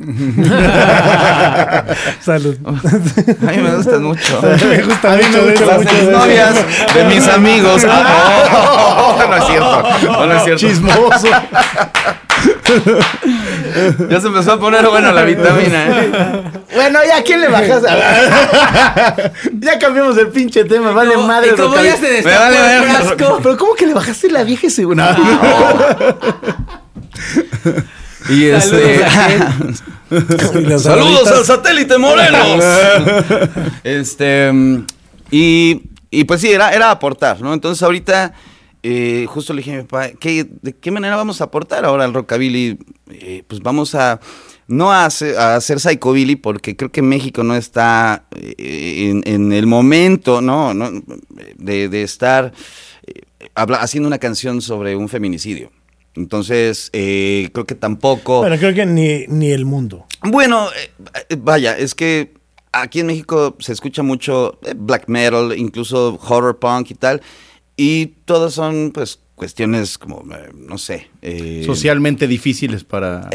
Salud. a mí me gustan mucho. me gusta mucho de eso, Las mucho de mis amigos. Ah, no, no es cierto. No, no es cierto. Chismoso. Ya se empezó a poner buena la vitamina. ¿eh? bueno, ya, ¿quién le bajas? ya cambiamos el pinche tema, vale No, madre. rockabilly. ya se Me destapó vale el. Pero ¿cómo que le bajaste la vieja ese? No. Y este. Saludos al satélite Morelos. este. Y, y pues sí, era, era aportar, ¿no? Entonces ahorita. eh, justo le dije a mi papá, ¿qué, ¿de qué manera vamos a aportar ahora al rockabilly? Eh, pues vamos a no a hacer, a hacer psychobilly porque creo que México no está eh, en, en el momento, ¿no? ¿no? De, de estar eh, habla- haciendo una canción sobre un feminicidio. Entonces, eh, creo que tampoco... Bueno, creo que ni, ni el mundo. Bueno, eh, vaya, es que aquí en México se escucha mucho eh, black metal, incluso horror punk y tal, y todas son pues cuestiones como, eh, no sé. eh, Socialmente difíciles para...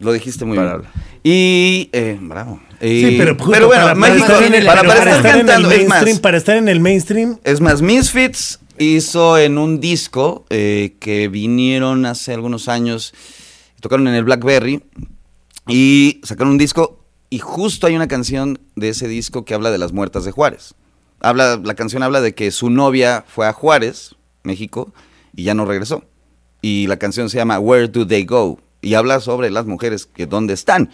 Lo dijiste muy Para- bien. Y, eh, bravo. Sí, pero, justo pero bueno, para, México, para estar en el, para, para para estar estar en el cantando, es mainstream, más, para estar en el mainstream, es más, Misfits hizo en un disco eh, que vinieron hace algunos años, tocaron en el Blackberry y sacaron un disco y justo hay una canción de ese disco que habla de las muertas de Juárez. Habla, la canción habla de que su novia fue a Juárez, México, y ya no regresó. Y la canción se llama Where Do They Go? Y habla sobre las mujeres que dónde están.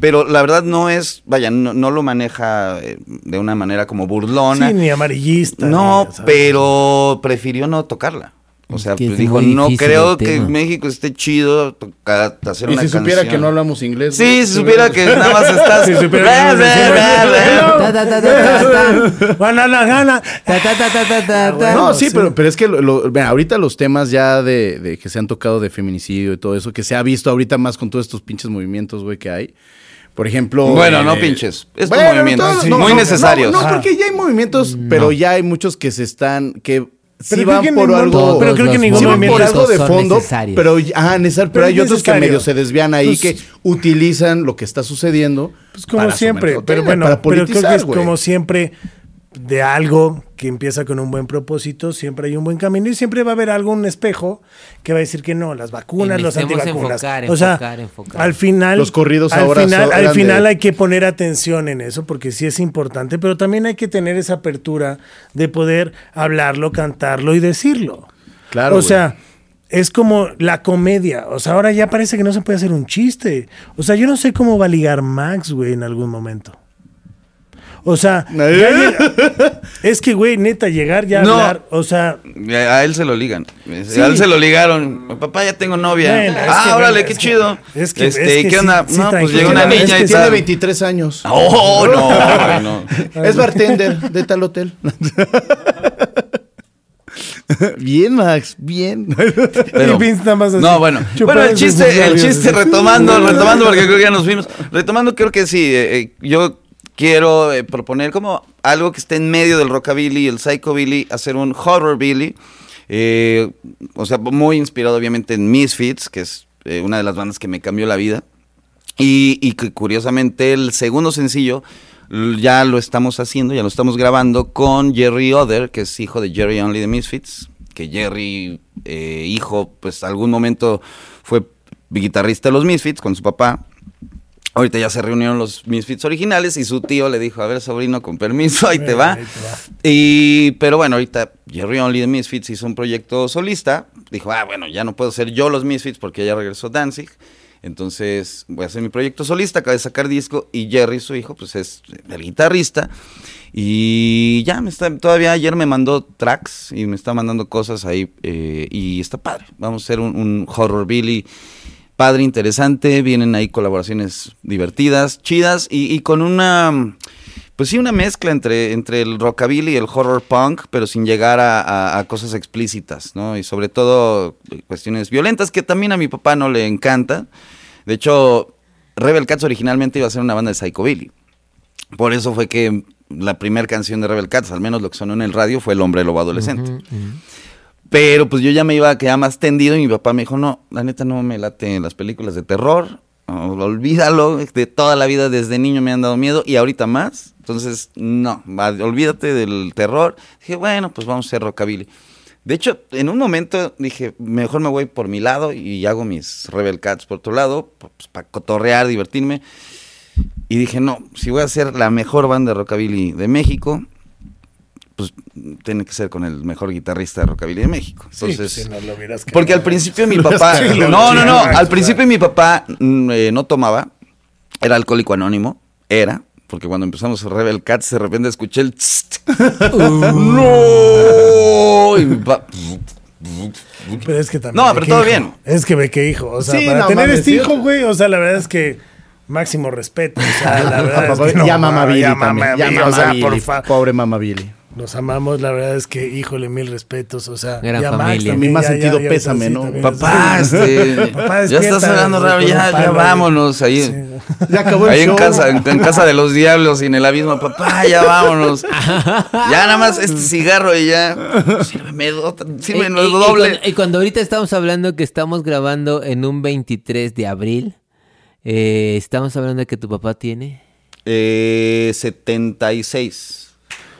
Pero la verdad no es, vaya, no, no lo maneja eh, de una manera como burlona. sí, ni amarillista. No, pero prefirió no tocarla. O sea, Es pues es dijo, no creo que tema". México esté chido tocar, hacer Y una si supiera canción". que no hablamos inglés. Sí, ¿no? si supiera que nada más estás... Si supiera que no decimos- Ta, ta, ta, ta, ta, ta. Banana, gana. Ta, ta, ta, ta, ta, ta, ta. No, sí. Pero, pero es que lo- lo- mira, ahorita los temas ya de, de que se han tocado de feminicidio y todo eso, que se ha visto ahorita más con todos estos pinches movimientos, güey, que hay. Por ejemplo. Bueno, no pinches. Estos bueno, movimientos todos- muy no, necesarios. No, no, Ah. porque ya hay movimientos, pero ya hay muchos que se están, que sí Pero creo van que por ningún- algo. pero creo que ningún movimiento por algo de fondo, necesarios. pero, ah, necesario, pero, Pero hay otros que medio se desvían ahí, Pues- que utilizan lo que está sucediendo. Pues como para siempre, pero bueno, para pero creo que es como siempre de algo que empieza con un buen propósito, siempre hay un buen camino y siempre va a haber algo, un espejo que va a decir que no, las vacunas, los antivacunas. enfocar, o sea, enfocar, enfocar. al final Los corridos al ahora final, al final de- hay que poner atención en eso porque sí es importante, pero también hay que tener esa apertura de poder hablarlo, cantarlo y decirlo. Claro, O sea, es como la comedia. O sea, ahora ya parece que no se puede hacer un chiste. O sea, yo no sé cómo va a ligar Max, güey, en algún momento. O sea, ya llega- es que, güey, neta, llegar ya a No. hablar, o sea, A él se lo ligan. Sí. A él se lo ligaron. Papá, ya tengo novia. Bueno, ah, que, órale, qué es que- chido. es que- este, es que ¿qué sí, onda? sí, no, pues llegó una niña Es y tiene tal. 23 años. Oh, no, no. Es bartender de tal hotel. bien, Max, bien. Pero- Y Vince nada más así, no, bueno. Bueno, el chiste, el chiste retomando, retomando, porque creo que ya nos fuimos. Retomando, creo que sí. eh, eh, yo quiero eh, proponer como algo que esté en medio del rockabilly el psychobilly, hacer un horrorbilly. Eh, o sea, muy inspirado obviamente en Misfits, que es eh, una de las bandas que me cambió la vida. Y, y que curiosamente el segundo sencillo ya lo estamos haciendo, ya lo estamos grabando con Jerry Other, que es hijo de Jerry Only de Misfits, que Jerry, eh, hijo, pues algún momento fue guitarrista de los Misfits con su papá. Ahorita ya se reunieron los Misfits originales y su tío le dijo, a ver, sobrino, con permiso, ahí te va. Ahí te va. Y, pero bueno, ahorita Jerry Only de Misfits hizo un proyecto solista. Dijo, ah, bueno, ya no puedo ser yo los Misfits porque ya regresó Danzig. Entonces voy a hacer mi proyecto solista, acabo de sacar disco y Jerry, su hijo, pues es el guitarrista. Y ya, me está, todavía ayer me mandó tracks y me está mandando cosas ahí eh, y está padre. Vamos a hacer un, un horror Billy padre, interesante. Vienen ahí colaboraciones divertidas, chidas y, con una, pues sí, una mezcla entre, entre el rockabilly y el horror punk, pero sin llegar a, a- cosas explícitas, ¿no? Y sobre todo eh, cuestiones violentas que también a mi papá no le encanta. De hecho, Rebel Cats originalmente iba a ser una banda de psychobilly. Por eso fue que la primera canción de Rebel Cats, al menos lo que sonó en el radio, fue El hombre lobo adolescente. Pero pues yo ya me iba a quedar más tendido y mi papá me dijo, no, la neta no me late las películas de terror, olvídalo, de toda la vida desde niño me han dado miedo y ahorita más, entonces no, olvídate del terror. Dije, bueno, pues vamos a hacer rockabilly. De hecho, en un momento dije, mejor me voy por mi lado y hago mis Rebel Cats por otro lado, pues, para cotorrear, divertirme. Y dije, no, si voy a ser la mejor banda de rockabilly de México, pues tiene que ser con el mejor guitarrista de rockabilly de México. Sí, Entonces, si no lo hubieras porque al principio mi papá, Sí, no, no, no, al principio mi papá eh, no tomaba, era alcohólico anónimo, era, porque cuando empezamos a Rebel Cats de repente escuché el tst. no, y mi papá, Pero es que también. No, ¿de pero todo hijo? bien. Es que ve qué hijo. O sea, Sí, para no tener mames, este sí. hijo, güey, o sea, la verdad es que. máximo respeto. O sea, la verdad es Papá, que no, ya Mama Billy ya Ya Billy, o sea, por Pobre Mama Billy. Los amamos, la verdad es que, híjole, mil respetos. O sea, Gran ya familia. A mí me ha ya- sentido ya- ya- pésame, sí, ¿no? Papá, sí. este, Papá, ya hablando güey, raro, ya, ya vámonos ahí. Sí. Ya acabó el Ahí en show. casa, en, en casa de los diablos y en el abismo, papá, ya vámonos. ya nada más este cigarro y ya. Sírveme otra, sírveme Y- y- y doble. cuando- Y, cuando ahorita estamos hablando que estamos grabando en un 23 de abril, eh, estamos hablando de que tu papá tiene. Eh, 76.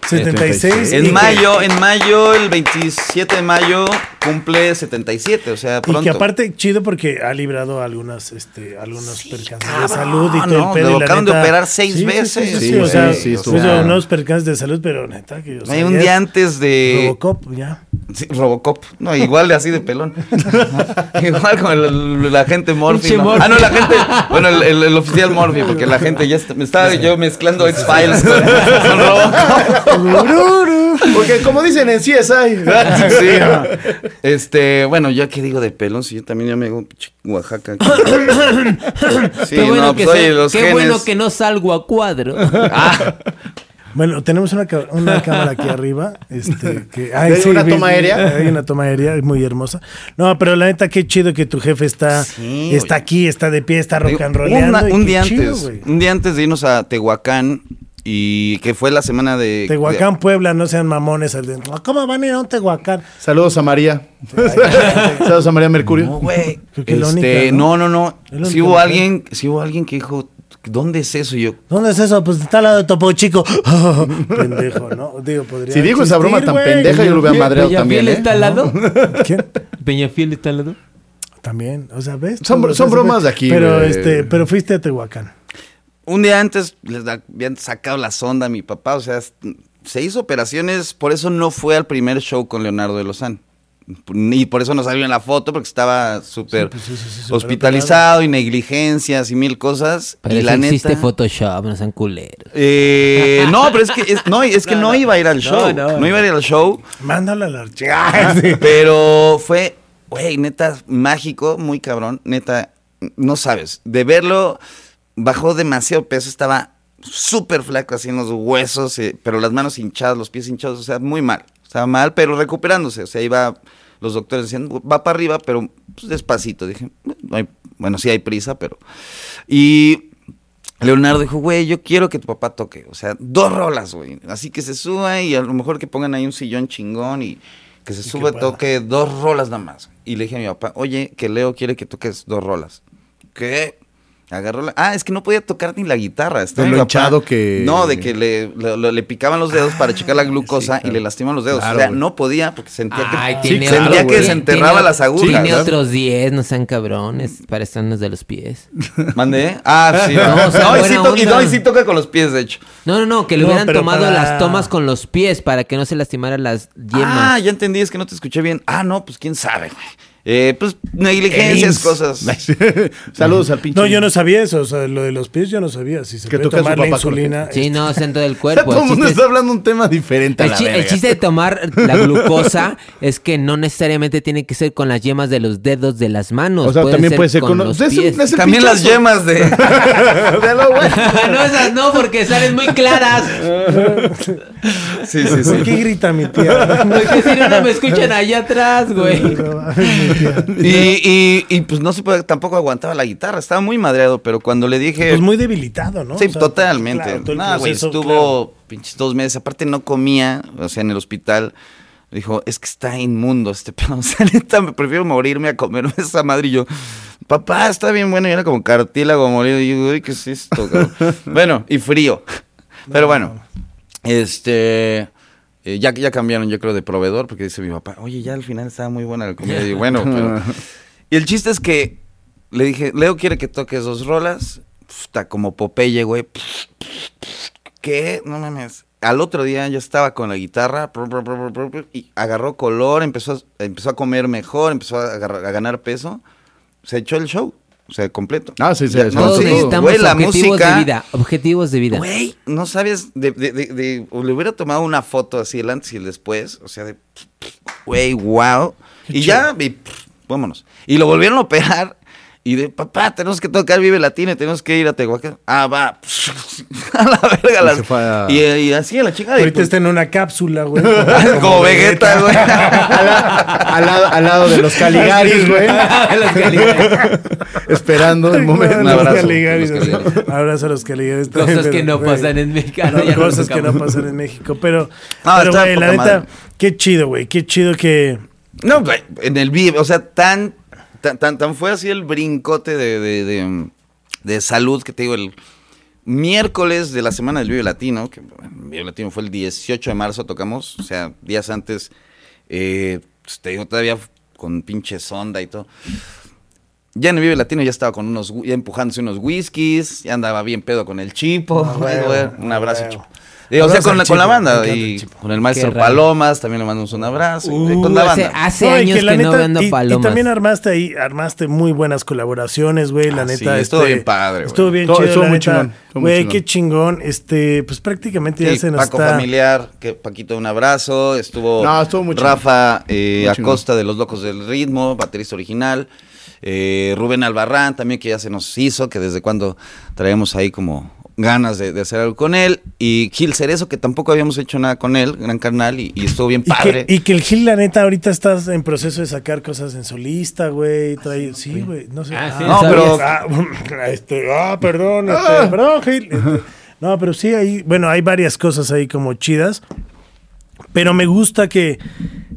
76. y En que- mayo, en mayo, el 27 de mayo cumple 77, o sea, Y pronto. que aparte, chido porque ha librado algunas, este, algunos percances de cabrón, salud y todo no, el pedo. lo y acaban de operar seis Sí, sí, veces. Sí, sí, sí, Sí, o sea, sí, sí, unos percances de salud, pero neta que... o sea, Hay un día es antes de... Robocop, ya. Sí, Robocop. No, igual de así de pelón. igual con el, la gente Morphy. Ah, no, la gente. Bueno, el, el- el oficial Morphy, porque la gente ya está- me estaba yo mezclando X-Files con, con Robocop. Porque como dicen en CSI. Sí. Este, bueno, yo qué digo de pelón, si yo también ya me hago pinche Oaxaca. Sí, qué bueno, no, que, oye, sa- los qué genes. bueno que no salgo a cuadro. Ah, Bueno, tenemos una, una cámara aquí arriba. Este, que, ¿Hay una toma aérea? Hay una toma aérea muy hermosa. No, pero la neta, qué chido que tu jefe está, Sí, está oye. aquí, está de pie, está rock and rollando. un día chido, antes, güey. un día antes de irnos a Tehuacán y que fue la semana de Tehuacán, Puebla, no sean mamones. ¿Cómo van a ir a un Tehuacán? Saludos a María. Saludos a María Mercurio. No, güey. Este, ¿no? ¿no? no, Sí única hubo alguien, sí hubo alguien que dijo, ¿dónde es eso? Y yo, ¿Dónde es eso? Pues está al lado de Topo Chico. Pendejo, ¿no? Digo, podría Si dijo esa existir, broma tan güey. pendeja, yo lo hubiera madreado Peñafiel también. ¿eh? está al lado. ¿Quién? Peñafiel está al lado. También, o sea, ¿ves? Son- Todo, son bromas de aquí, Pero, güey. este, pero fuiste a Tehuacán. un día antes les da- habían sacado la sonda a mi papá, o sea, se hizo operaciones, por eso no fue al primer show con Leonardo de Lozán. Y por eso no salió en la foto, porque estaba súper pues sí, sí, sí, súper hospitalizado y negligencias y mil cosas. Pero y la existe neta. Photoshop, no sean culeros. Eh, no, pero es que, es- no, es que no, iba a ir al show. no. no iba a ir al show. Mándala a la. Sí. Pero fue, güey, neta, mágico, muy cabrón. Neta, no sabes. De verlo, bajó demasiado peso, estaba súper flaco así en los huesos, eh, pero las manos hinchadas, los pies hinchados, o sea, muy mal. Estaba mal, pero recuperándose. O sea, iba, los doctores decían, va para arriba, pero pues, despacito. Dije, no hay- bueno, sí hay prisa, pero... Y Leonardo dijo, güey, yo quiero que tu papá toque. O sea, dos rolas, güey. Así que se suba y a lo mejor que pongan ahí un sillón chingón y que se suba toque dos rolas nada más. Y le dije a mi papá, oye, que Leo quiere que toques dos rolas. ¿Qué? Agarró la... Ah, es que no podía tocar ni la guitarra. Estaba De lo hinchado que- No, de que le, le- le- le picaban los dedos para checar la glucosa y le lastiman los dedos. Claro, o sea, no podía porque sentía que... Ay, tiene sentía que se enterraba tiene- las agujas. Tiene ¿verdad? otros 10, no sean cabrones, para estarnos de los pies. ¿Mandé? Ah, sí. No, No, o sea, no, y sí y no, y sí toca con los pies, de hecho. No, no, no, que le No, hubieran tomado para- las tomas con los pies para que no se lastimaran las yemas. Ah, ya entendí, es que no te escuché bien. Ah, no, pues quién sabe, güey. Eh, pues negligencias, cosas. Saludos al pinche. No, yo no sabía eso. O sea, lo de los pies yo no sabía. Si se Que puede tomar la insulina. Sí, no, centro del Todo cuerpo. el El mundo chiste, está hablando un tema diferente a el la chi- el verga. chiste de tomar la glucosa es que no necesariamente tiene que ser con las yemas de los dedos de las manos. O sea, también puede ser con, los es pies. es el También las yemas de. Velo, güey. no, esas no, porque salen muy claras. Sí, sí, ¿Por qué grita mi tía? Porque si no, no me escuchan allá atrás, güey. Y, y, y, pues no se puede, tampoco aguantaba la guitarra, estaba muy madreado, pero cuando le dije. Pues muy debilitado, ¿no? sí, O sea, totalmente. claro, todo estuvo pinches dos meses. Aparte no comía, o sea, en el hospital. Dijo, es que está inmundo este pedo. O sea, neta, me prefiero morirme a comerme esa madre. Y yo, papá, está bien bueno. Y era como cartílago molido. Y yo, uy, ¿qué es esto? cabrón?". bueno, y frío. Pero bueno, este. Eh, ya, ya cambiaron, yo creo, de proveedor, porque dice mi papá, oye, ya al final estaba muy buena la comida. Y digo, bueno, pero. Y el chiste es que le dije, Leo quiere que toques dos rolas. Está como Popeye, güey. ¿Qué? No mames. Al otro día ya estaba con la guitarra y agarró color, empezó a, empezó a comer mejor, empezó a, agarrar- a ganar peso. Se echó el show, o sea, completo. Ah, sí, sí, Ya, no, sí, necesitamos güey, la objetivos música. de vida. Objetivos de vida. Güey, no sabes, de, de, de, de- o le hubiera tomado una foto así el antes y el después, o sea, de, güey, wow. Y ya, y, pff, vámonos. Y lo volvieron a operar Y de, papá, tenemos que tocar Vive Latino y tenemos que ir a Tehuacán. Ah, va. a la verga. Y las- a- y, y así a la chingada. Ahorita pues- está en una cápsula, güey. como Vegeta, güey. al, la- al lado, al lado de los Caligaris, güey. Esperando el momento. Un abrazo, Caligaris, los así. Caligaris. Abrazo a los Caligaris. Cosas que Pero, no güey, pasan en México. no, cosas que no pasan en México. Pero, No, pero güey, la neta, qué chido, güey. Qué chido que. No, güey, en el Vive, o sea, tan, tan, tan, tan fue así el brincote de, de, de- de salud que te digo, el miércoles de la semana del Vive Latino, que bueno, el Vive Latino fue el 18 de marzo, tocamos, o sea, días antes, eh, pues, te digo, todavía con pinche sonda y todo. Ya en el Vive Latino ya estaba con unos, ya empujándose unos whiskies, ya andaba bien pedo con el Chipo, Ah, un ah, abrazo. Chipo. Eh, o sea, con la, con la banda y con el maestro. Palomas, también le mandamos un abrazo. y con la hace, banda. hace No, y años que, la no neta- vendo y- y, palomas. también armaste ahí, armaste muy buenas colaboraciones, güey. La Ah, neta. sí, estuvo este, bien padre, güey. Estuvo bien chido, estuvo la muy neta. chingón, Güey, qué chingón. Este, pues prácticamente ya se nos Paco está. Familiar, que Paquito, un abrazo. Estuvo, No, estuvo muy chingón. Rafa eh, Muy chingón. Acosta de Los Locos del Ritmo, baterista original. Eh, Rubén Albarrán también, que ya se nos hizo, que desde cuando traemos ahí como ganas de, de hacer algo con él. Y Gil Cerezo, que tampoco habíamos hecho nada con él, gran carnal, y, y estuvo bien Y padre. que, y que el Gil, la neta, ahorita estás en proceso de sacar cosas en solista, güey. trae- Sí, güey. No sé. Ah, sí, No, pero- Ah, este, ah, perdón, este, perdón, Gil. Este, no, pero sí, hay, bueno, hay varias cosas ahí como chidas. Pero me gusta que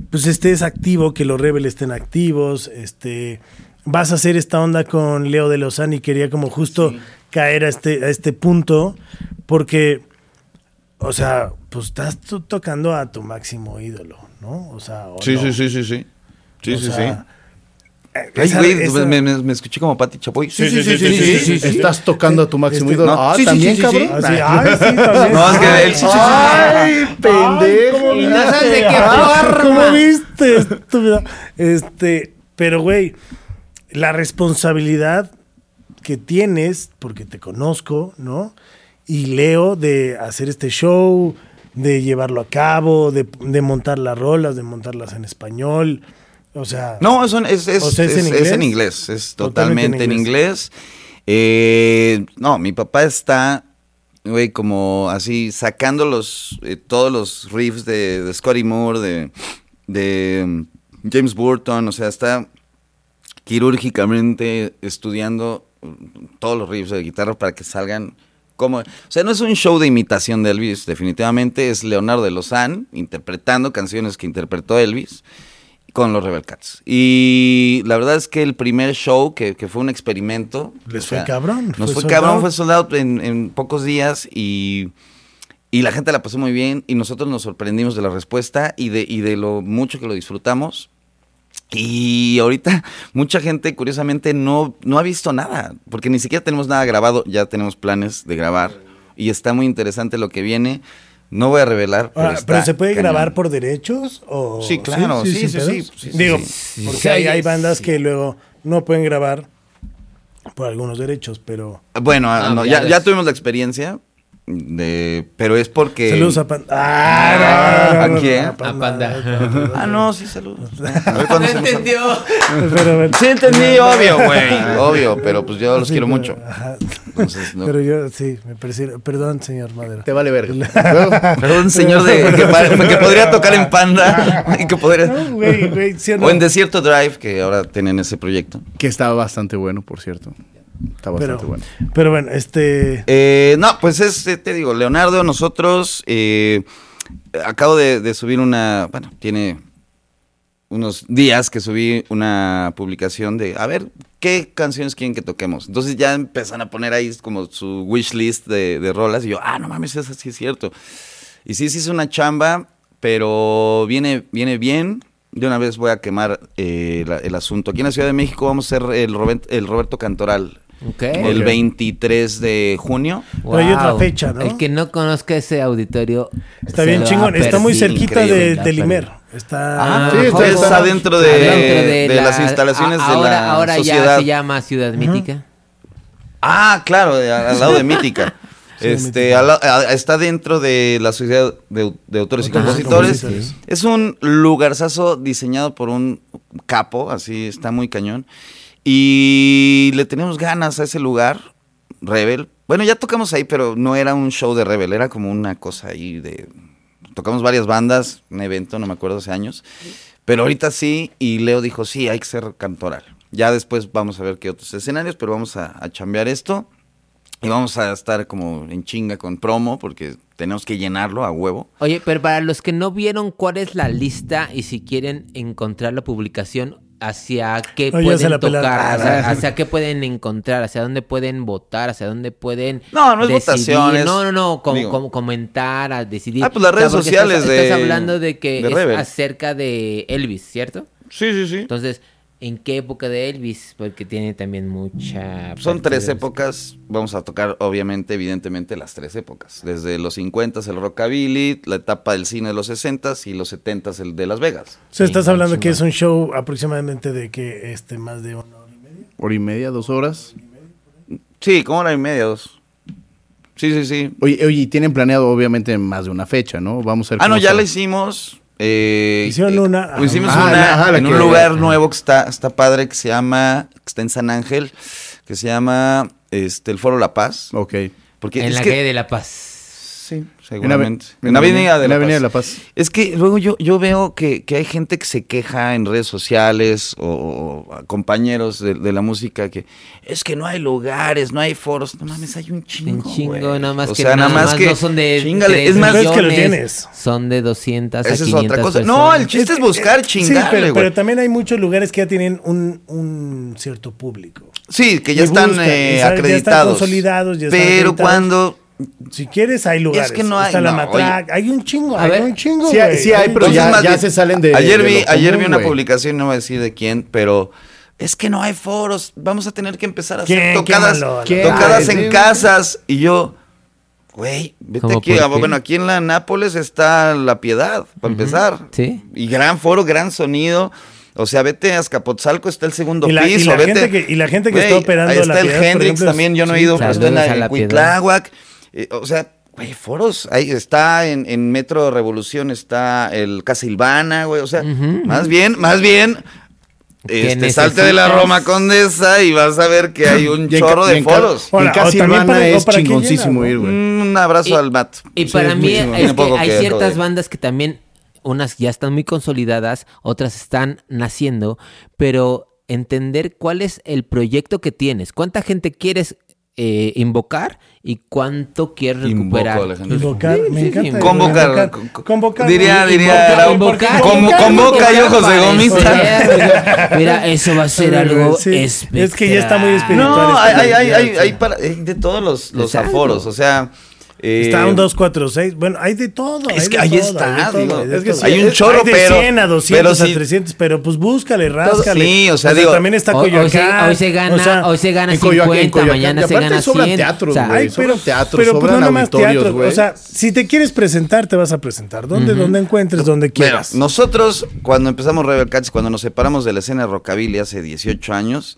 pues estés activo, que los rebels estén activos. Este, vas a hacer esta onda con Leo de Lozán y quería como justo caer a este, a este punto. Porque, o sea, pues estás tú tocando a tu máximo ídolo, ¿no? O sea, ¿o Sí, no? sí, sí, sí, sí. Sí, O sí, sea, sí. eh, Ay, güey, pues, esa- me, me- me escuché como Pati Chapoy. Sí, sí, sí, sí, sí, sí. Estás tocando a tu máximo Este, ídolo. no, Ah, sí, sí, también, sí, sí, sí. cabrón. Ay, sí, también. No, es que él sí, sí, sí. Ay, pendejo. ¿cómo Y no sabes de qué Ah, forma. ¿Cómo viste, estúpida? Este, pero güey, la responsabilidad que tienes, porque te conozco, ¿no? Y leo de hacer este show, de llevarlo a cabo, de, de montar las rolas, de montarlas en español. O sea, No, eso es, es, O sea, ¿es en es inglés? en inglés, es Totalmente totalmente, en en inglés. Eh, no, mi papá está, güey, como así sacando los, eh, todos los riffs de, de Scotty Moore, de, de um, James Burton, o sea, está quirúrgicamente estudiando mm, todos los riffs de guitarra para que salgan como... O sea, no es un show de imitación de Elvis, definitivamente, es Leonardo de Lozán interpretando canciones que interpretó Elvis con los Rebel Cats. Y la verdad es que el primer show, que, que fue un experimento... Les fue cabrón, Nos fue cabrón, out. fue soldado en, en pocos días y... Y la gente la pasó muy bien y nosotros nos sorprendimos de la respuesta y de, y de lo mucho que lo disfrutamos. Y ahorita mucha gente curiosamente no, no ha visto nada, porque ni siquiera tenemos nada grabado, ya tenemos planes de grabar y está muy interesante lo que viene. No voy a revelar. Pero, ahora, está ¿pero se puede cañón. grabar por derechos? O, Sí, claro, sí, sin sí, pedos? sí, sí, sí, Digo, sí. porque Sí, hay, hay bandas sí. que luego no pueden grabar por algunos derechos, pero... Bueno, Ah, no, ya ya, ya tuvimos la experiencia, de, pero es porque... Saludos a Panda. Ah, no, no, ¿A quién? A Panda. Ah, no, sí, saludos. No entendió. Sí entendí, obvio, güey. Obvio, pero pues yo los Sí, quiero pero- mucho. ajá. Entonces, no. Pero yo, sí, me. Perdón, señor Madero. Te vale verga. Perdón, señor de, que, que podría tocar en Panda y que podría... No, güey, güey, ¿sí o no? O en Desierto Drive, que ahora tienen ese proyecto. que está bastante bueno, por cierto. Está bastante pero, bueno. pero bueno, este... Eh, no, pues es, eh, te digo, Leonardo, nosotros eh, acabo de, de subir una, bueno, tiene unos días que subí una publicación de, a ver, ¿qué canciones quieren que toquemos? Entonces ya empiezan a poner ahí como su wish list de, de rolas y yo, ah, no mames, eso sí es cierto. Y sí, sí es una chamba, pero viene, viene bien. De una vez voy a quemar eh, la- el asunto. Aquí en la Ciudad de México vamos a hacer el, Robert- el Roberto Cantoral El 23 de junio. Pero hay otra fecha, ¿no? El que no conozca ese auditorio. Está bien chingón. Está muy cerquita de, Increíble. del Imer. Está... Ah, Sí, está- es está- adentro de, de las instalaciones a- de ahora, la ahora sociedad. ya se llama Ciudad Mítica. Ah, claro, de- al, lado de Mítica. Este, Mítica. al la- a- está dentro de la sociedad de, de autores y Autores y compositores. compositores. Es un lugarzazo diseñado por un capo, así está muy cañón. Y le teníamos ganas a ese lugar, Rebel. Bueno, ya tocamos ahí, pero no era un show de Rebel, era como una cosa ahí de... Tocamos varias bandas, un evento, no me acuerdo hace años. Pero ahorita sí, y Leo dijo, sí, hay que ser cantoral. Ya después vamos a ver qué otros escenarios, pero vamos a, a chambear esto. Y vamos a estar como en chinga con promo, porque tenemos que llenarlo a huevo. Oye, pero para los que no vieron cuál es la lista y si quieren encontrar la publicación, hacia qué No, pueden tocar, Ah, hacia, qué pueden encontrar, hacia dónde pueden votar, hacia dónde pueden No, no es decidir. votación, es- No, no, no, com- digo. com- comentar, a decidir. Ah, pues las redes sociales estás, de- Estás hablando de que de es Rebel. acerca de Elvis, ¿cierto? Sí, sí, sí. Entonces, ¿en qué época de Elvis? Porque tiene también mucha... Son tres épocas, vamos a tocar obviamente, evidentemente, las tres épocas. Desde los 50 el rockabilly, la etapa del cine de los 60 y los 70 el de Las Vegas. O sea, estás Sí, hablando que es un show aproximadamente de que este más de una hora y media. Hora y media, dos horas. Sí, como hora y media, dos. Sí, sí, sí. Oye, oye, y tienen planeado obviamente más de una fecha, ¿no? Vamos a ver Ah, no, ya la hicimos. Eh, Hicieron eh, una. Hicimos Ah, una la- ajá, la en un lugar nuevo que está, está padre, que se llama, que está en San Ángel, que se llama este, el Foro La Paz. Ok. Porque En la que- calle de La Paz. Sí, seguramente. en la Avenida de en la, Avenida de La Paz. Es que luego yo, yo veo que, que hay gente que se queja en redes sociales o, o compañeros de, de la música que es que no hay lugares, no hay foros. No mames, hay un chingo. Un chingo, nada más o que sea, nada, más que no son de Chíngale, tres es más, Pero que lo tienes. Son de 200 a esa es 500 otra cosa. personas. No, el chiste es, que- buscar Sí, chingarle, pero, güey. pero también hay muchos lugares que ya tienen un, un cierto público. Sí, que ya Y están buscan, eh, y saben, ya están acreditados. consolidados, ya están pero acreditados. cuando Si quieres, hay lugares. que no hay- Está la no, matraca. Hay un chingo, A hay ver, un chingo. sí hay- sí hay, pero ya- más bien, se salen de- Ayer de vi, ayer común, vi una publicación, no voy a decir de quién, pero es que no hay foros. Vamos a tener que empezar a hacer tocadas, tocadas en casas. Y yo, güey, vete ¿Cómo aquí. ah? Bueno, aquí en la Nápoles está La Piedad, para empezar. Sí. Y gran foro, gran sonido. O sea, vete a Azcapotzalco, está el segundo Y la- y piso. la vete, gente que- y la gente que está operando Ahí La está el Piedad, por Hendrix ejemplo, también, yo no he sí, ido, pero está en, la, La en Piedad. Eh, o sea, güey, foros. Ahí está en, en Metro Revolución, está el Casilvana, güey. O sea, más bien, más bien. ¿Qué Este, salte de la? Roma Condesa y vas a ver que hay un Y chorro y de foros. Y Ahora, en Casi para- es para chingoncísimo llena, ir, güey. Un abrazo Y- al Matt. Y para mí es que hay que ciertas bandas que también, unas ya están muy consolidadas, otras están naciendo, pero entender cuál es el proyecto que tienes, cuánta gente quieres eh, invocar y cuánto quieres recuperar. Invocar, Sí, me sí, encanta. Convocar, Convocar. con- con- Convocar. diría- Invocar, diría- invocar, convoca y ojos de para gomita. eso. Mira, eso va a ser algo Sí, espectral. es que ya está muy espiritual. No, hay, este hay, hay, hay, hay para, hay de todos los, los aforos. O sea. Eh, Está un 246. Bueno, hay de todo. Es hay que ahí todo, está, hay todo, digo, hay es que hay un chorro, Hay de pero- 100 a 200 pero a sí- 300, pero pues búscale, ráscale. Sí, o sea, digo, también está Hoy, hoy se, Coyoacán. hoy se gana, o sea, hoy se gana en Coyoacán, 50, en Coyoacán. mañana se gana sobran 100. teatros, O sea, güey. Ay, pero, sobran teatros, pero pues sobran no nomás auditorios, teatro. güey. O sea, si te quieres presentar, te vas a presentar. Donde, donde encuentres, donde Mira, quieras. nosotros, cuando empezamos Rebel Cats, cuando nos separamos de la escena de Rockabilly hace 18 años,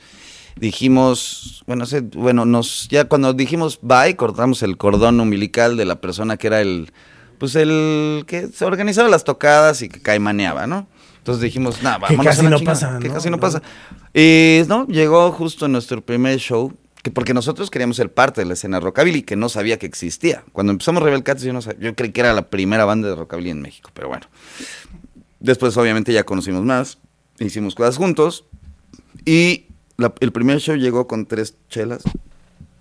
dijimos, bueno, hace- bueno, nos, ya cuando dijimos bye, cortamos el cordón umbilical de la persona que era el, pues el que se organizaba las tocadas y que caimaneaba, ¿no? Entonces dijimos, nada, Que vámonos casi a la no chingada", pasa, Que ¿no? casi no No. pasa. Y, no, llegó justo nuestro primer show, que porque nosotros queríamos ser parte de la escena rockabilly, que no sabía que existía. Cuando empezamos Rebel Cats, yo no sabía, yo creí que era la primera banda de rockabilly en México, pero bueno. Después, obviamente, ya conocimos más, hicimos cosas juntos. Y la- el primer show llegó con tres chelas.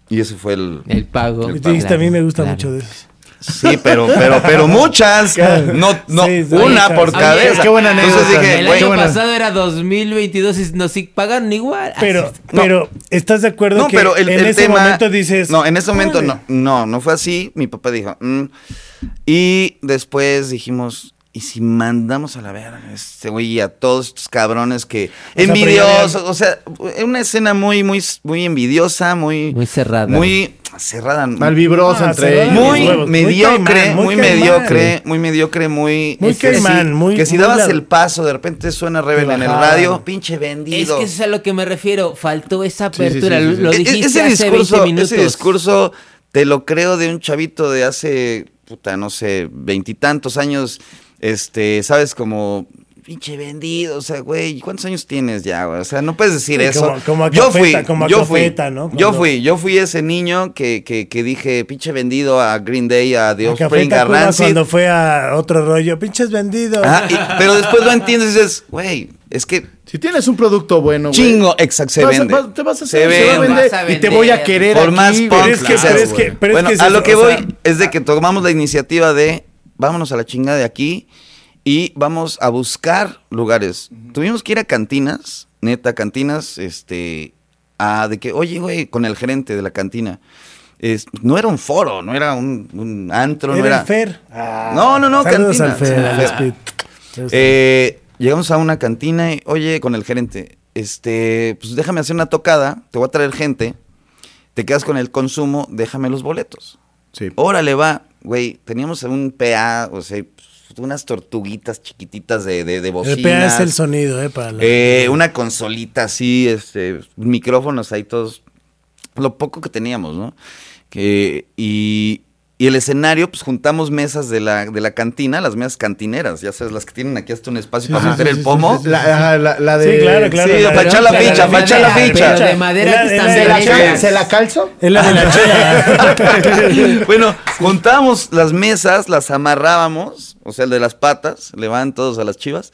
Y ese fue el. El pago. Y te dijiste, a mí me gusta Claro. mucho de eso. Sí, pero, pero, pero muchas. No, no, Sí, sí, una sí, por sí. cabeza. Oye, qué buena Entonces anécdota. dije, El año pasado era 2022 y nos pagan igual. Pero, No. pero, ¿estás de acuerdo No, que pero el, en el ese tema. momento dices. No, en ese momento no. No, no fue así. Mi papá dijo. "Mm". Y después dijimos. ¿Y si mandamos a la verga a este güey y a todos estos cabrones que sea, envidiosos? O sea, una escena muy, muy, muy envidiosa, muy, Muy cerrada. muy cerrada, Malvibrosa Ah, entre ellos. muy mediocre, muy muy, mediocre, muy mediocre, muy Muy caimán, si- muy- que si muy dabas la- el paso, de repente suena Rebel en el radio, pinche Es vendido. que eso es a lo que me refiero. Faltó esa Sí, sí, sí, apertura. sí, sí. Lo E- e- dijiste ese hace discurso, 20 minutos. ese discurso te lo creo de un chavito de hace, puta, no sé, veintitantos años, este, sabes, como pinche vendido, o sea, güey, ¿cuántos años tienes ya, güey? O sea, no puedes decir Sí, eso. como- como a yo Cafeta, fui, como a yo fui, ¿no? yo fui, yo fui ese niño que, que, que dije, pinche vendido a Green Day, a The A Offspring, a Tacuba Rancid. cuando fue a otro rollo, pinches vendidos. Ajá, y- pero después lo entiendes y dices, güey, es que Si tienes un producto bueno, güey, chingo, exacto, se vas a- vende. vas- te vas a se hacer, se va a vende. vender Vas a y te voy a querer Por aquí, más punk, Pero es que- claro, pero es que- güey. pero es bueno, que es a eso, lo que voy sea- es de que tomamos la iniciativa de vámonos a la chingada de aquí y vamos a buscar lugares. Tuvimos que ir a cantinas, neta, cantinas, este, a de que, oye, güey, con el gerente de la cantina. Es, no era un foro, no era un, un antro, no Era era. el Fer. No, no, no, Saludos cantina. al Fer, al Fer. Speed. Eh, llegamos a una cantina y, oye, con el gerente, este, pues déjame hacer una tocada, te voy a traer gente, te quedas con el consumo, déjame los boletos. Sí. Órale, va, güey, teníamos un PA, o sea, unas tortuguitas chiquititas de, de, de el bocinas. PA es el sonido, ¿eh? Para la- Eh, una consolita así, este, micrófonos ahí todos, lo poco que teníamos, ¿no? Que, y, y el escenario, pues juntamos mesas de la, de la cantina, las mesas cantineras, ya sabes, las que tienen aquí hasta un espacio para meter el pomo. La, ajá, la, la de... Sí, claro, claro. Sí, la para echar la ficha, para echar la ficha. De madera Era- que era están de ¿Se la, la cal- bellas. ¿Se la calzo? Es la de la chela. bueno, juntábamos las mesas, las amarrábamos, o sea, el de las patas, le van todos a las chivas,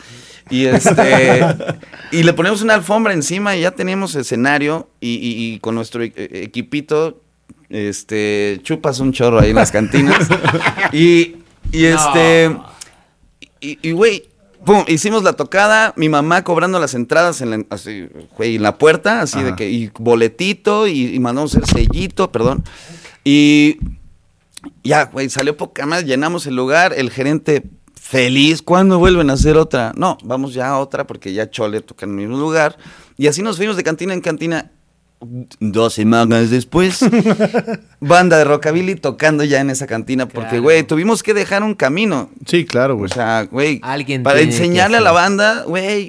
y este y le ponemos una alfombra encima y ya teníamos escenario y, y- y con nuestro e- e- equipito este chupas un chorro ahí en las cantinas y y este y y, güey pum, hicimos la tocada, mi mamá cobrando las entradas en la, así, güey, en la puerta, así de que, y boletito, y, y mandamos el sellito, perdón. Y ya, güey, salió poca más, llenamos el lugar, el gerente feliz, ¿cuándo vuelven a hacer otra? No, vamos ya a otra porque ya Chole toca en el mismo lugar. Y así nos fuimos de cantina en cantina. Dos semanas después, banda de rockabilly tocando ya en esa cantina, porque, Claro. güey, tuvimos que dejar un camino. Sí, claro, güey. O sea, güey, Alguien para enseñarle a la banda, güey,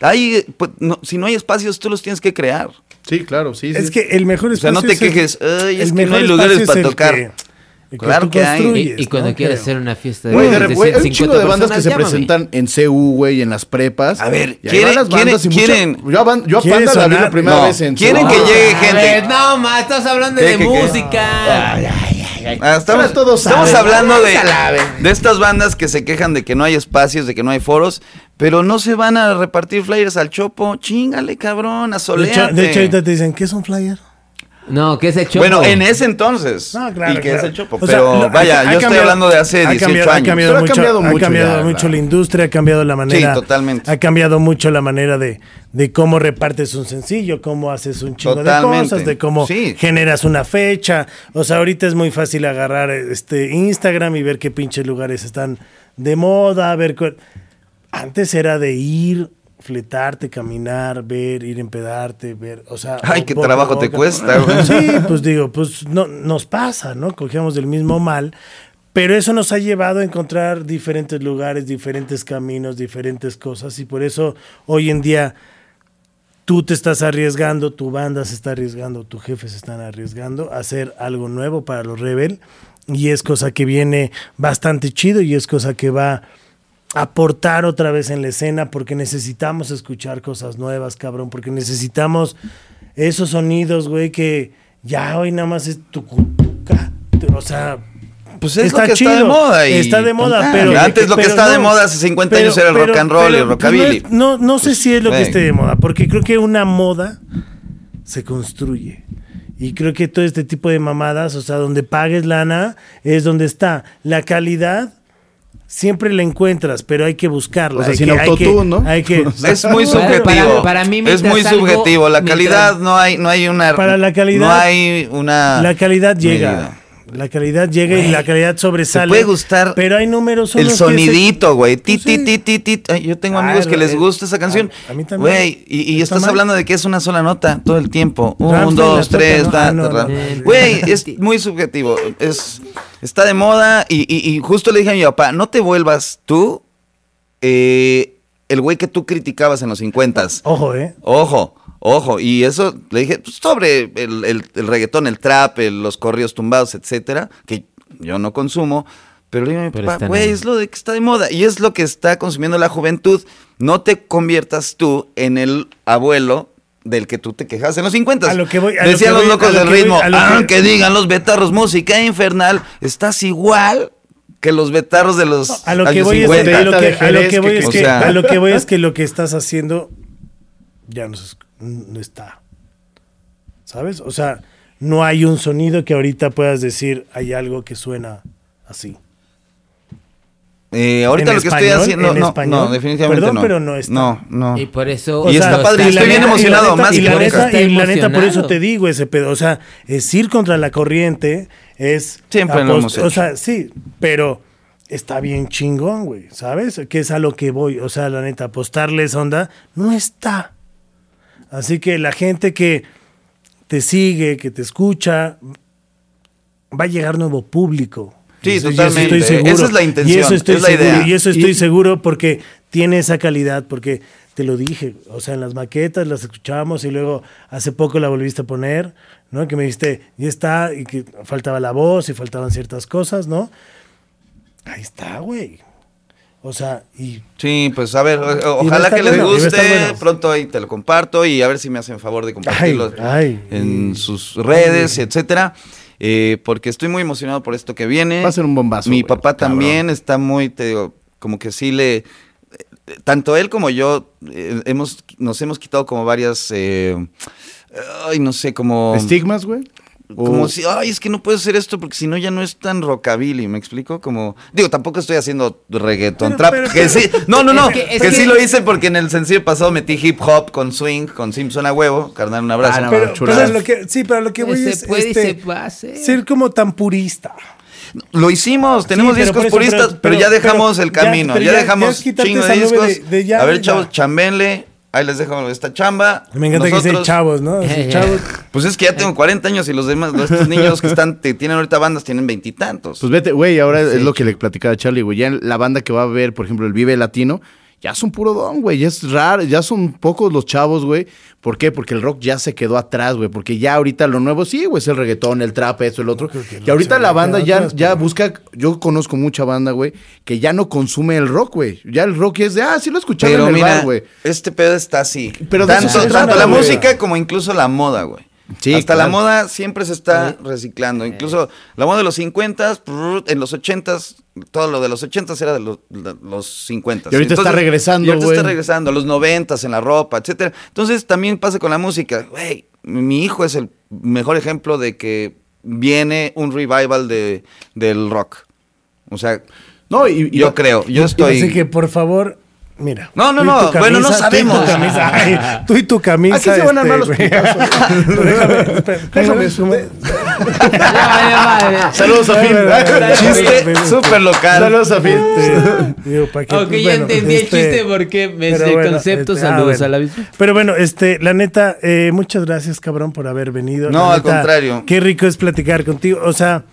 hay, pues, no, si no hay espacios, tú los tienes que crear. sí, claro, sí, sí. Es que el mejor O sea, espacio no te es el- quejes, "Ay, es el que no hay mejor lugares espacio es para el tocar". que- el que Claro que hay. Y, y cuando ¿no? quieres Creo. hacer una fiesta de, Güey, de de güey, hay un 150 chingo de bandas que se llámame. presentan en CU, güey, en las prepas. A ver, ¿quieren- las bandas y quieren- mucha- Yo a, ban- yo a ¿Quieren Panda la vi sonar? la primera No, vez en ¿quieren CU. que llegue gente? ver, no, ma, estás hablando ¿Qué, de qué, qué? música. Ah, estamos todos estamos saben. hablando de, de estas bandas que se quejan de que no hay espacios, de que no hay foros, pero no se van a repartir flyers al chopo. Chingale, cabrón, De a hecho, solearte. de hecho, ahorita te dicen, ¿qué es un flyer? No, ¿qué es el chopo? Bueno, en ese entonces. No, claro, y que claro. es el chopo. O sea, pero vaya, ha- ha yo estoy cambiado- hablando de hace ha 18 cambiado, Ha años. cambiado Pero ha mucho, cambiado ha mucho cambiado ya, mucho la- la industria, ha cambiado la manera. totalmente. Ha cambiado mucho la manera de, de cómo repartes un sencillo, cómo haces un chingo de Totalmente. cosas, de cómo Sí. generas una fecha. O sea, ahorita es muy fácil agarrar este Instagram y ver qué pinches lugares están de moda, ver cuál- Antes era de ir, fletarte, caminar, ver, ir empedarte, ver, o sea... Ay, qué a trabajo te cuesta, güey. Sí, pues digo, pues no, nos pasa, ¿no? Cogemos del mismo mal, pero eso nos ha llevado a encontrar diferentes lugares, diferentes caminos, diferentes cosas, y por eso hoy en día tú te estás arriesgando, tu banda se está arriesgando, tu jefe se están arriesgando a hacer algo nuevo para los Rebel, y es cosa que viene bastante chido y es cosa que va a aportar otra vez en la escena porque necesitamos escuchar cosas nuevas, cabrón, porque necesitamos esos sonidos, güey, que ya hoy nada más es tu o sea, Pues es Está lo que chido, está de moda. Y está de moda, Ah, pero- Antes lo que está de moda hace 50 pero- años era el pero- rock and roll y el pues, rockabilly. No, no, sé si es lo que esté de moda, porque creo que una moda se construye. Y creo que todo este tipo de mamadas, o sea, donde pagues lana, es donde está. La calidad siempre la encuentras, pero hay que buscarla. O sea, hay sin que, hay que- autotune, ¿no? hay que- Es muy Para- subjetivo. para- para mí, es muy algo- subjetivo. La mientras- calidad no hay, no hay una. Para la calidad- No hay una. la calidad llega. medida. La calidad llega y la calidad sobresale. puede gustar Pero hay números El sonidito, güey. Ti, Pues sí. ti, ti, ti, ti. Ay, Yo tengo Claro, amigos que les gusta esa canción. a- a mí también. Güey, y, y Está estás mal. hablando de que es una sola nota todo el tiempo. Un, dos, tres, da, Ah, no, da, no, da. no. Güey, es muy subjetivo. Es, está de moda y, y- y justo le dije a mi papá, no te vuelvas tú eh, el güey que tú criticabas en los 50 Ojo, ¿eh? Ojo, ojo. Y eso le dije pues, sobre el, el- el reggaetón, el trap, el- los corridos tumbados, etcétera, que yo no consumo. Pero le digo güey, es lo de que está de moda y es lo que está consumiendo la juventud. No te conviertas tú en el abuelo del que tú te quejas en los 50. A lo que voy- a lo Decían que los voy- locos del que voy- ritmo, "Ah, que- que digan los betarros música infernal, estás igual que los betarros de los A lo que voy es, 50. a lo que, de a lo Jerez que voy que- es o que sea- a lo que voy es que lo que estás haciendo ya no, está. ¿Sabes? O sea, no hay un sonido que ahorita puedas decir hay algo que suena así. Eh, ahorita ¿En lo que español? estoy haciendo, ¿En no, español? no, definitivamente Perdón, no. pero no está. No, no. Y por eso. O Y sea, está padre, y estoy la bien emocionado, y la neta- más y que la nunca. neta, Está y la neta, por eso te digo ese pedo. O sea, es ir contra la corriente, es. Siempre lo hemos O sea, sí, pero está bien chingón, güey, ¿sabes? Que es a lo que voy. O sea, la neta, apostarle esa onda no está. Así que la gente que te sigue, que te escucha, va a llegar nuevo público. Sí, eso- eso totalmente. estoy seguro. Esa es la intención, Y eso estoy es la seguro. idea. Y eso estoy Y- seguro porque tiene esa calidad, porque te lo dije. O sea, en las maquetas las escuchábamos y luego hace poco la volviste a poner, ¿no? Que me dijiste, ya está, y que faltaba la voz y faltaban ciertas cosas, ¿no? Ahí está, güey. O sea, y Sí, pues a ver, o- a ojalá que les bueno, guste. Pronto ahí te lo comparto y a ver si me hacen favor de compartirlo Ay, ay. en sus redes, etcétera. Eh, porque estoy muy emocionado por esto que viene. Va a ser un bombazo, Mi güey, papá cabrón. también está muy, te digo, como que sí le. eh, Tanto él como yo eh, hemos, nos hemos quitado como varias. eh, ay, no sé, como. ¿Estigmas, güey? O- Como si, ay, es que no puedo hacer esto porque si no ya no es tan rockabilly, ¿me explico? Como, digo, tampoco estoy haciendo reggaeton Pero- trap, pero- que sí, no, no, no, Es que- que, es que- sí lo hice porque en el sencillo pasado metí hip hop con swing, con Simpson a huevo, carnal, un abrazo. Ah, no, pero, lo que, sí, pero lo que voy Se es puede y este, se va a hacer. ser como tan purista. Lo hicimos, tenemos Sí, discos eso, puristas, pero- pero, ya dejamos pero el camino, ya- pero ya, ya- dejamos ya chingo de discos. de- de ya, a ver, ya. chavos, chambenle, ahí les dejo esta chamba. Me encanta que dicen Nosotros- chavos, ¿no? Chavos. Pues es que ya tengo 40 años y los demás, los- estos niños que están, que tienen ahorita bandas tienen veintitantos. Pues vete, güey, ahora es lo que le platicaba a Charlie, güey. Ya la banda que va a ver, por ejemplo, el Vive Latino, ya son puro don, güey. Ya es raro, ya son pocos los chavos, güey. ¿Por qué? Porque el rock ya se quedó atrás, güey. Porque ya ahorita lo nuevo, sí, güey, es el reggaetón, el trap, eso, el otro. Y ahorita la banda ya, atrás, ya pero- busca, yo conozco mucha banda, güey, que ya no consume el rock, güey. Ya el rock es de, ah, sí lo escuchaba en el mira, bar, güey. este pedo está así. Pero de eso tanto se tanto la güey. música como incluso la moda, güey. Sí, Hasta la moda siempre se está reciclando. Incluso la moda de los 50, en los 80s, todo lo de los 80s era de los, de los 50. Y ahorita está regresando, Y ahorita güey. está regresando, los 90s en la ropa, etcétera. Entonces también pasa con la música. Güey, mi hijo es el mejor ejemplo de que viene un revival de, del rock. O sea, No, y, y- yo creo, yo estoy... Así que, por favor, mira. No, no, no, bueno, no tú y tu sabemos. camisa, ay, tú y tu camisa. Aquí se van a armar los. Déjame, espera, Déjame, déjame- Saludos a. Chiste súper local. Saludos a. Este, Ok, pues, ya entendí el este, chiste porque me pero sé bueno, concepto. este, ah, Saludos a la misma. Pero bueno, este, la neta, eh, muchas gracias, cabrón, por haber venido. No, al contrario. Qué rico es platicar contigo. O sea,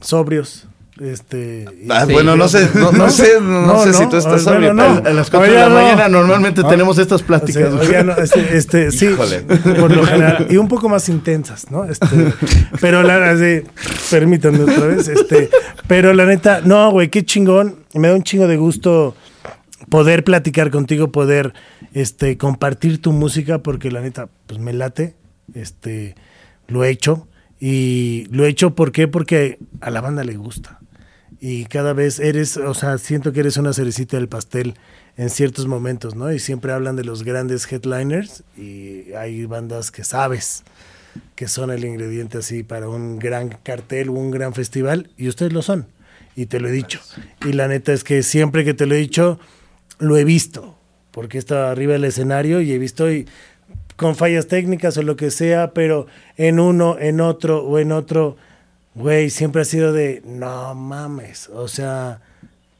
sobrios. Este. Ah, Sí. bueno, no sé, no, no sé, no, No, sé si tú estás bueno, no. A las 4 de Oiga, la mañana normalmente tenemos estas O pláticas. sea, este, este, sí, por lo general, y un poco más intensas, ¿no? Este, pero la verdad, sí, permítanme otra vez, este, pero la neta, no, güey, qué chingón, me da un chingo de gusto poder platicar contigo, poder, este, compartir tu música, porque la neta, pues me late, este, lo he hecho, y lo he hecho, ¿por qué? Porque a la banda le gusta y cada vez eres, o sea, siento que eres una cerecita del pastel en ciertos momentos, ¿no? Y siempre hablan de los grandes headliners y hay bandas que sabes que son el ingrediente así para un gran cartel o un gran festival y ustedes lo son y te lo he dicho. Y la neta es que siempre que te lo he dicho, lo he visto, porque he estado arriba del escenario y he visto y con fallas técnicas o lo que sea, pero en uno, en otro o en otro, güey, siempre ha sido de, no mames, o sea,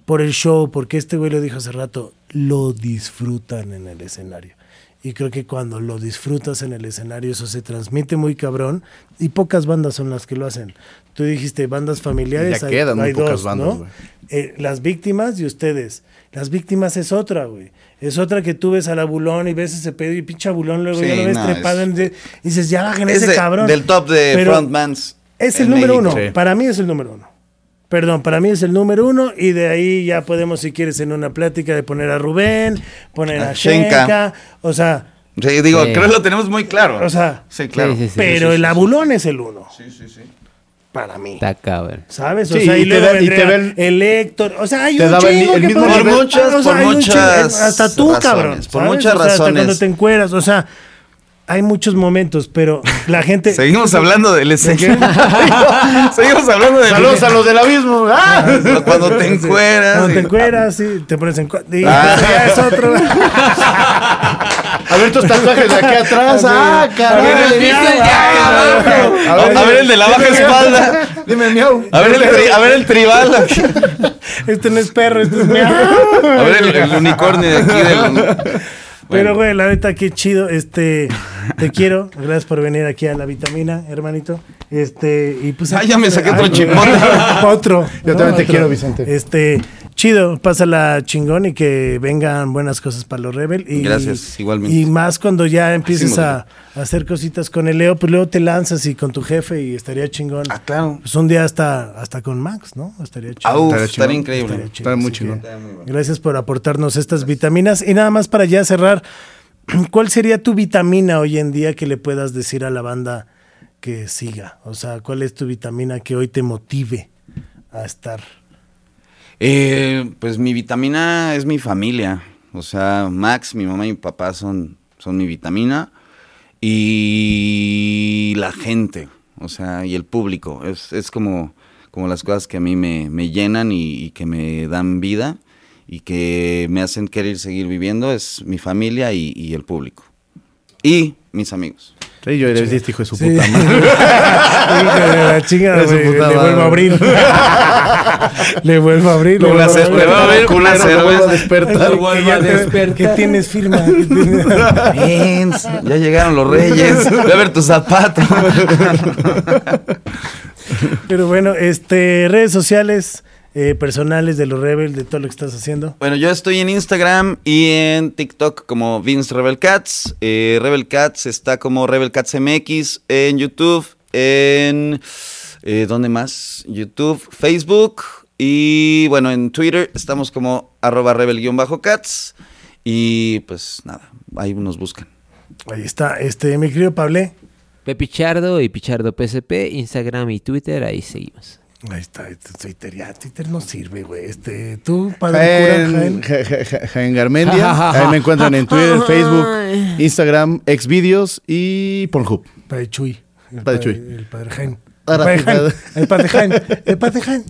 por el show, porque este güey lo dijo hace rato, lo disfrutan en el escenario. Y creo que cuando lo disfrutas en el escenario, eso se transmite muy cabrón. Y pocas bandas son las que lo hacen. Tú dijiste bandas familiares. Ya quedan muy pocas bandas, ¿no? Eh, las víctimas y ustedes. Las víctimas es otra, güey. Es otra que tú ves al abulón y ves ese pedo y pinche abulón, luego Sí, ya lo ves no, trepado es- en de- y dices, ya bajen Es ese de- cabrón. del top de Pero frontmans. Es el número México. uno. Sí. Para mí es el número uno. Perdón, para mí es el número uno y de ahí ya podemos, si quieres, en una plática de poner a Rubén, poner a A Shenka. Shenka, o sea, Sí, digo, Sí. creo que lo tenemos muy claro. O sea, sí, claro. Sí, sí, sí. pero el abulón es el uno. Sí, sí, sí. Para mí. Está cabrón. ¿Sabes? O Sí, sea, y y, te luego da- y te vendría ven- el Héctor. O sea, hay te un daba el- chingo el que mismo Por muchas- o sea, por hay un muchas chingo, Hasta tú, razones, cabrón. por muchas O sea, hasta razones. cuando te encueras. O sea, hay muchos momentos, pero la gente... Seguimos hablando del escena. Seguimos hablando del Saludos a los del abismo. ¡Ah! Cuando te encueras. Cuando te encueras, sí, te pones en... y Ah. ya es otro. A ver tus tatuajes de aquí atrás. ¡Ah, A ver, caray! Ah, A ver el de la baja espalda. Dime miau. A ver el, a ver el tribal. Este no es perro, este es miau. A ver el, el unicornio de aquí del. Pero, güey, la neta, qué chido. Este, te quiero. Gracias por venir aquí a la vitamina, hermanito. Este, y pues. Ah, ya me saqué otro chipote. Otro. Yo también te quiero, Vicente. Este, chido, pásala chingón y que vengan buenas cosas para los Rebel. Y, Gracias, igualmente. Y más cuando ya empieces a, a hacer cositas con el Leo, pues luego te lanzas y con tu jefe y estaría chingón. Ah, claro. Pues un día hasta, hasta con Max, ¿no? Estaría chido. Ah, uf, Estaría estaría chingón. increíble. Estaría chido, Está muy chingón. que Gracias por aportarnos estas vitaminas. Y nada más para ya cerrar, ¿cuál sería tu vitamina hoy en día que le puedas decir a la banda que siga? O sea, ¿cuál es tu vitamina que hoy te motive a estar? Eh, pues mi vitamina es mi familia. O sea, Max, mi mamá y mi papá son, son mi vitamina. Y la gente, o sea, y el público. Es, es como, como las cosas que a mí me, me llenan y, que me dan vida y que me hacen querer seguir viviendo. Es mi familia y el público. Y mis amigos. Sí, yo le decía este hijo de su Sí. puta madre. De la su puta le vuelvo a abrir. le vuelvo a abrir. le Una vuelvo a abrir. le voy a abrir una cerveza. despertar. A despertar. Que tienes firma. ya llegaron los reyes. Voy a ver tus zapatos. Pero bueno, este, redes sociales eh, personales de los Rebel, de todo lo que estás haciendo. Bueno, yo estoy en Instagram y en TikTok como Vince Rebel Cats. Eh, Rebel Cats está como Rebel Cats MX en YouTube, en... eh, ¿Dónde más? YouTube, Facebook y bueno, en Twitter estamos como arroba rebel-cats y pues nada, ahí nos buscan. Ahí está, este, mi querido Pablo. Pepichardo y Pichardo PSP, Instagram y Twitter, ahí seguimos. Ahí está, este, Twitter, ya, Twitter no sirve, güey. Este, tú, padre cura, Jaén, Jaén. Ja- Ja- Ja- Jaén Garmendia. Ahí me encuentran en Twitter, Facebook, Instagram, Xvideos y Pornhub. Padre Chuy. El Padre Chuy. El padre Jaén. El padre Jaén. padre. El padre Jaén. El padre Jaén.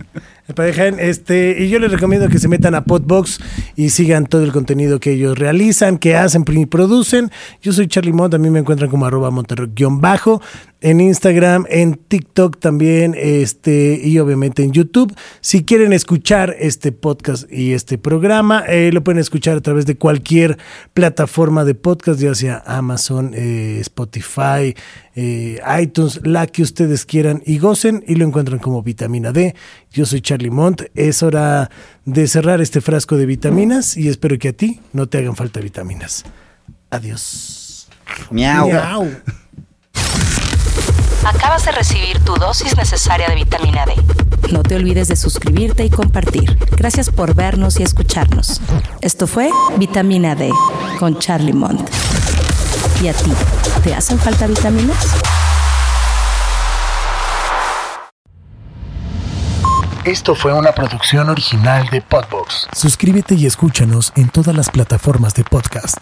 El. Este, y yo les recomiendo que se metan a Podbox y sigan todo el contenido que ellos realizan, que hacen y producen. Yo soy Charlie Mont, también me encuentran como arroba monterrock-bajo en Instagram, en TikTok también, este, y obviamente en YouTube. Si quieren escuchar este podcast y este programa, eh, lo pueden escuchar a través de cualquier plataforma de podcast, ya sea Amazon, eh, Spotify, eh, iTunes, la que ustedes quieran y gocen, y lo encuentran como vitamina D. Yo soy Charlie Mont. Es hora de cerrar este frasco de vitaminas y espero que a ti no te hagan falta vitaminas. Adiós. Miau. Miau. Acabas de recibir tu dosis necesaria de vitamina D. No te olvides de suscribirte y compartir. Gracias por vernos y escucharnos. Esto fue Vitamina D con Charlie Mont. ¿Y a ti? ¿Te hacen falta vitaminas? Esto fue una producción original de Podbox. Suscríbete y escúchanos en todas las plataformas de podcast.